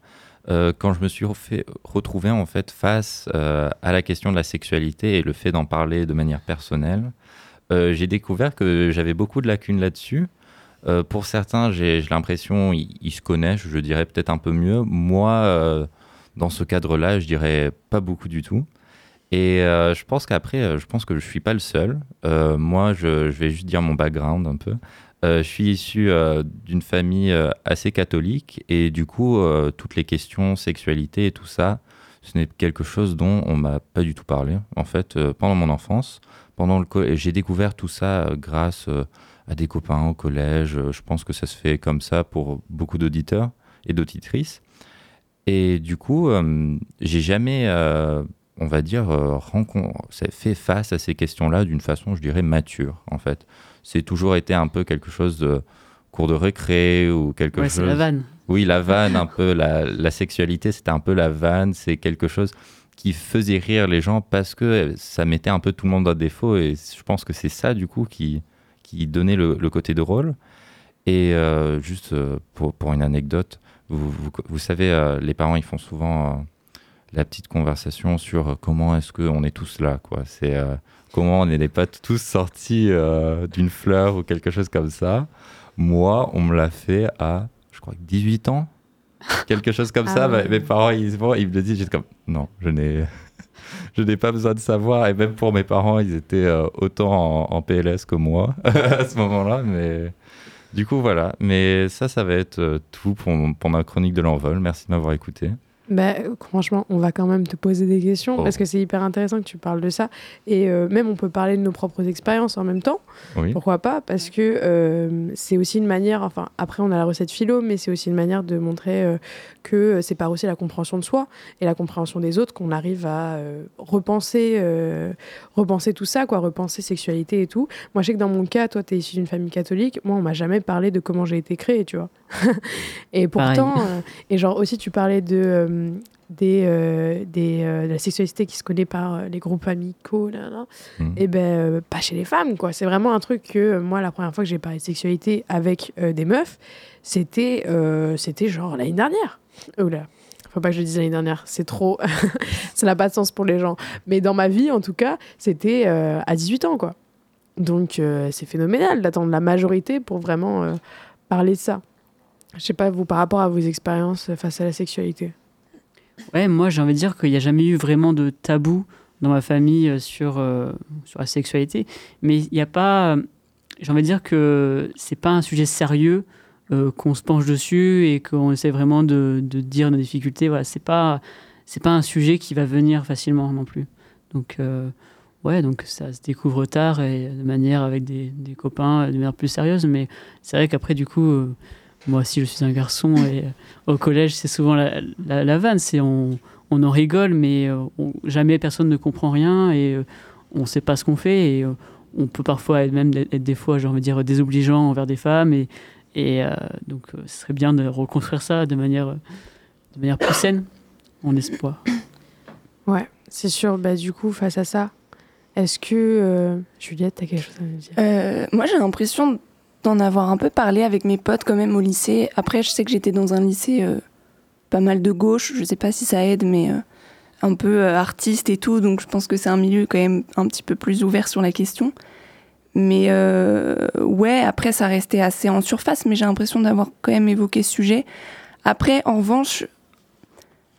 Euh, quand je me suis retrouvé en fait face à la question de la sexualité et le fait d'en parler de manière personnelle, j'ai découvert que j'avais beaucoup de lacunes là-dessus. Pour certains, j'ai l'impression ils, se connaissent, je dirais peut-être un peu mieux. Moi, dans ce cadre-là, je dirais pas beaucoup du tout. Et euh, je pense qu'après, euh, je pense que je suis pas le seul. Euh, moi, je, vais juste dire mon background un peu. Je suis issu d'une famille assez catholique et du coup, toutes les questions sexualité et tout ça, ce n'est quelque chose dont on m'a pas du tout parlé. En fait, pendant mon enfance, pendant le j'ai découvert tout ça grâce à des copains au collège. Je pense que ça se fait comme ça pour beaucoup d'auditeurs et d'auditrices. Et du coup, j'ai jamais, on va dire, euh, fait face à ces questions-là d'une façon, je dirais, mature, en fait. C'est toujours été un peu quelque chose de cours de récré ou quelque Ouais, chose. c'est la vanne. Oui, la vanne, un peu, la, la sexualité, c'était un peu la vanne, c'est quelque chose qui faisait rire les gens parce que ça mettait un peu tout le monde à défaut et je pense que c'est ça, du coup, qui, qui donnait le, le côté drôle. Et euh, juste euh, pour, pour une anecdote, vous, vous, vous savez, euh, les parents, ils font souvent euh, la petite conversation sur euh, comment est-ce qu'on est tous là, quoi. C'est euh, comment on n'est pas tous sortis euh, d'une fleur ou quelque chose comme ça. Moi, on me l'a fait à, je crois, 18 ans. Quelque chose comme [laughs] Ah ça. ouais. Mes parents, ils, ils me le disent. J'étais comme, non, je n'ai, [laughs] je n'ai pas besoin de savoir. Et même pour mes parents, ils étaient euh, autant en, en PLS que moi [laughs] à ce moment-là. Mais du coup, voilà. Mais ça, ça va être tout pour, pour ma chronique de l'envol. Merci de m'avoir écouté. Bah, franchement, on va quand même te poser des questions Oh. parce que c'est hyper intéressant que tu parles de ça. Et euh, même, on peut parler de nos propres expériences en même temps. Oui. Pourquoi pas? Parce que euh, c'est aussi une manière, enfin, après, on a la recette philo, mais c'est aussi une manière de montrer euh, que c'est par aussi la compréhension de soi et la compréhension des autres qu'on arrive à euh, repenser, euh, repenser tout ça, quoi, repenser sexualité et tout. Moi, je sais que dans mon cas, toi, tu es issu d'une famille catholique. Moi, on m'a jamais parlé de comment j'ai été créée, tu vois. [laughs] et pourtant, euh, et genre aussi, tu parlais de. Euh, des, euh, des, euh, de la sexualité qui se connaît par les groupes amicaux, là, là. Mhm. et ben euh, pas chez les femmes, quoi. C'est vraiment un truc que moi, la première fois que j'ai parlé de sexualité avec des meufs, c'était c'était genre l'année dernière. Là, faut pas que je le dise l'année dernière, c'est trop. [laughs] ça n'a pas de sens pour les gens. Mais dans ma vie, en tout cas, c'était euh, à 18 ans, quoi. Donc euh, c'est phénoménal d'attendre la majorité pour vraiment euh, parler de ça. Je sais pas, vous, par rapport à vos expériences face à la sexualité. Ouais, moi j'ai envie de dire qu'il n'y a jamais eu vraiment de tabou dans ma famille euh, sur, euh, sur la sexualité. Mais il n'y a pas. J'ai envie de dire que c'est pas un sujet sérieux euh, qu'on se penche dessus et qu'on essaie vraiment de, de dire nos difficultés. Voilà, c'est pas, pas un sujet qui va venir facilement non plus. Donc, euh, ouais, donc ça se découvre tard et de manière avec des, des copains, de manière plus sérieuse. Mais c'est vrai qu'après, du coup, euh, moi aussi je suis un garçon et euh, au collège, c'est souvent la, la, la vanne. C'est on, on en rigole, mais euh, on- jamais personne ne comprend rien et euh, on ne sait pas ce qu'on fait. Et on peut parfois être même être des fois, j'ai envie de dire, désobligeant envers des femmes. Et, et euh, donc, ce serait bien de reconstruire ça de manière, de manière plus saine, en espoir. Ouais, c'est sûr. Bah, du coup, face à ça, est-ce que. euh, Juliette, t'as quelque chose à nous dire? Euh, moi, j'ai l'impression d'en avoir un peu parlé avec mes potes quand même au lycée. Après, je sais que j'étais dans un lycée euh, pas mal de gauche. Je sais pas si ça aide, mais euh, un peu euh, artiste et tout. Donc, je pense que c'est un milieu quand même un petit peu plus ouvert sur la question. Mais euh, ouais, après, ça restait assez en surface, mais j'ai l'impression d'avoir quand même évoqué ce sujet. Après, en revanche,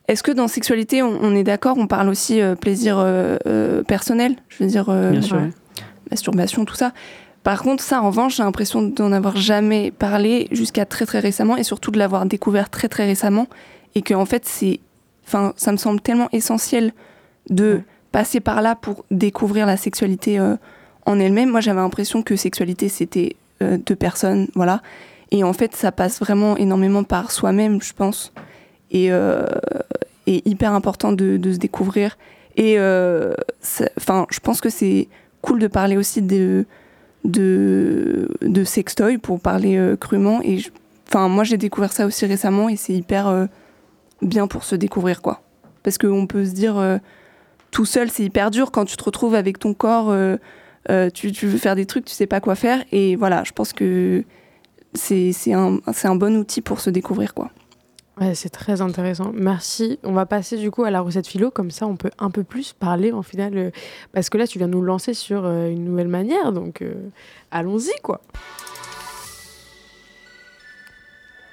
est-ce que dans sexualité, on, on est d'accord, on parle aussi euh, plaisir euh, euh, personnel? Je veux dire, euh, Bien sûr. masturbation, tout ça. Par contre, ça, en revanche, j'ai l'impression d'en avoir jamais parlé jusqu'à très très récemment et surtout de l'avoir découvert très très récemment et que en fait, c'est, enfin, ça me semble tellement essentiel de passer par là pour découvrir la sexualité euh, en elle-même. Moi, j'avais l'impression que sexualité c'était euh, deux personnes, voilà. Et en fait, ça passe vraiment énormément par soi-même, je pense. Et, euh, et hyper important de, de se découvrir. Et enfin, je pense que c'est cool de parler aussi de, de, de sextoy pour parler euh, crûment. Et enfin, moi, j'ai découvert ça aussi récemment et c'est hyper euh, bien pour se découvrir, quoi. Parce qu'on peut se dire euh, tout seul, c'est hyper dur quand tu te retrouves avec ton corps. tu, tu veux faire des trucs, tu sais pas quoi faire. Et voilà, je pense que c'est un, un bon outil pour se découvrir, quoi. Ouais, c'est très intéressant. Merci. On va passer du coup à la recette philo, comme ça on peut un peu plus parler en final. euh, parce que là, tu viens nous lancer sur euh, une nouvelle manière, donc euh, allons-y quoi.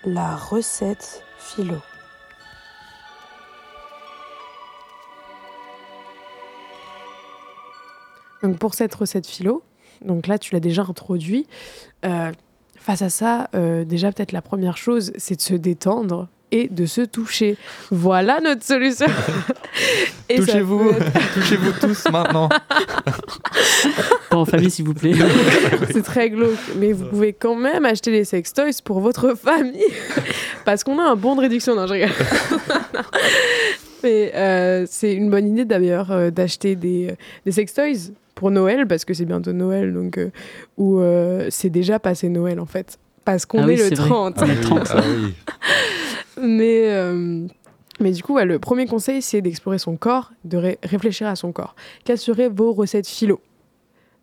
La recette philo. Donc pour cette recette philo, donc là tu l'as déjà introduit. face à ça, déjà peut-être la première chose, c'est de se détendre et de se toucher. Voilà notre solution. [laughs] Touchez-vous, être- [laughs] touchez-vous tous maintenant. [laughs] Pas en famille, s'il vous plaît. C'est très glauque, mais vous pouvez quand même acheter les sextoys pour votre famille parce qu'on a un bon de réduction. Non, je rigole. mais euh, c'est une bonne idée d'ailleurs euh, d'acheter des, des sextoys pour Noël parce que c'est bientôt Noël, donc euh, où euh, c'est déjà passé Noël en fait. Parce qu'on Ah est oui, le vrai. 30. Ah oui, 30. ah oui. Mais, euh, mais du coup, ouais, le premier conseil, c'est d'explorer son corps, de ré- réfléchir à son corps. Quelles seraient vos recettes philo?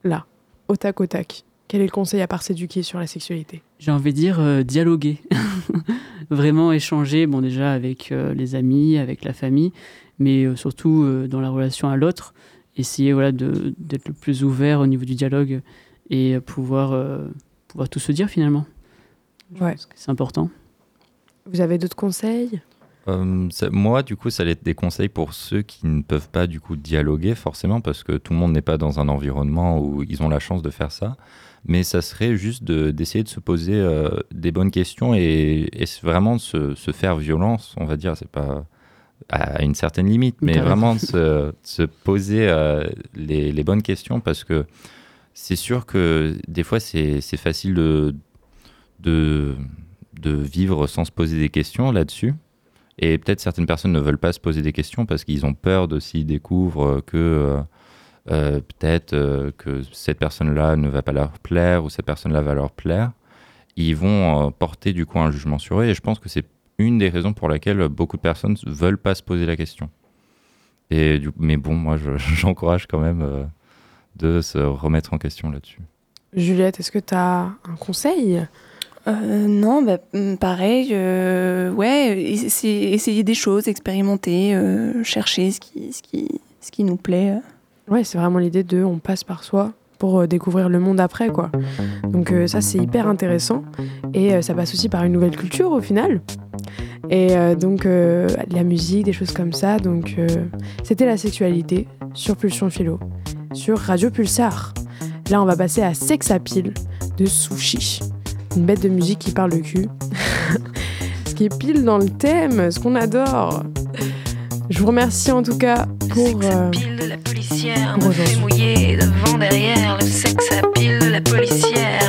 Là, au tac au tac. Quel est le conseil à part s'éduquer sur la sexualité? J'ai envie de dire euh, dialoguer. [laughs] Vraiment échanger, bon déjà avec euh, les amis, avec la famille, mais euh, surtout dans la relation à l'autre. Essayer voilà, de- d'être le plus ouvert au niveau du dialogue et pouvoir, pouvoir tout se dire finalement. Je Ouais. C'est important. Vous avez d'autres conseils? Euh, ça- moi, du coup, ça allait être des conseils pour ceux qui ne peuvent pas, du coup, dialoguer forcément, parce que tout le monde n'est pas dans un environnement où ils ont la chance de faire ça. Mais ça serait juste de- d'essayer de, se poser euh, des bonnes questions et, vraiment de se, se faire violence, on va dire. C'est pas à une certaine limite, Mais vraiment de [laughs] se, de se poser euh, les, les bonnes questions parce que c'est sûr que des fois c'est c'est facile de, de, de vivre sans se poser des questions là-dessus. Et peut-être certaines personnes ne veulent pas se poser des questions parce qu'ils ont peur de s'ils découvrent que euh, euh, peut-être euh, que cette personne-là ne va pas leur plaire ou cette personne-là va leur plaire. Ils vont porter du coup un jugement sur eux et je pense que c'est une des raisons pour laquelle beaucoup de personnes ne veulent pas se poser la question. Et mais bon, moi je- [laughs] j'encourage quand même de se remettre en question là-dessus. Juliette, est-ce que tu as un conseil? Euh, non, bah, hum, pareil, euh, ouais, essayer, des choses, expérimenter, euh, chercher ce qui, ce, qui, ce qui nous plaît. Ouais, c'est vraiment l'idée de on passe par soi pour découvrir le monde après, quoi. Donc ça, c'est hyper intéressant. Et ça passe aussi par une nouvelle culture au final. Et donc, euh, la musique, des choses comme ça. Donc, c'était la sexualité sur Pulsion Philo, sur Radio Pulsar. Là, on va passer à Sex à pile de Sushi. Une bête de musique qui parle de cul. [laughs] ce qui est pile dans le thème, ce qu'on adore. Je vous remercie en tout cas pour... sexe à euh, pile de la policière me fait mouiller devant derrière le sexe à pile de la policière.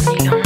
Babilonia.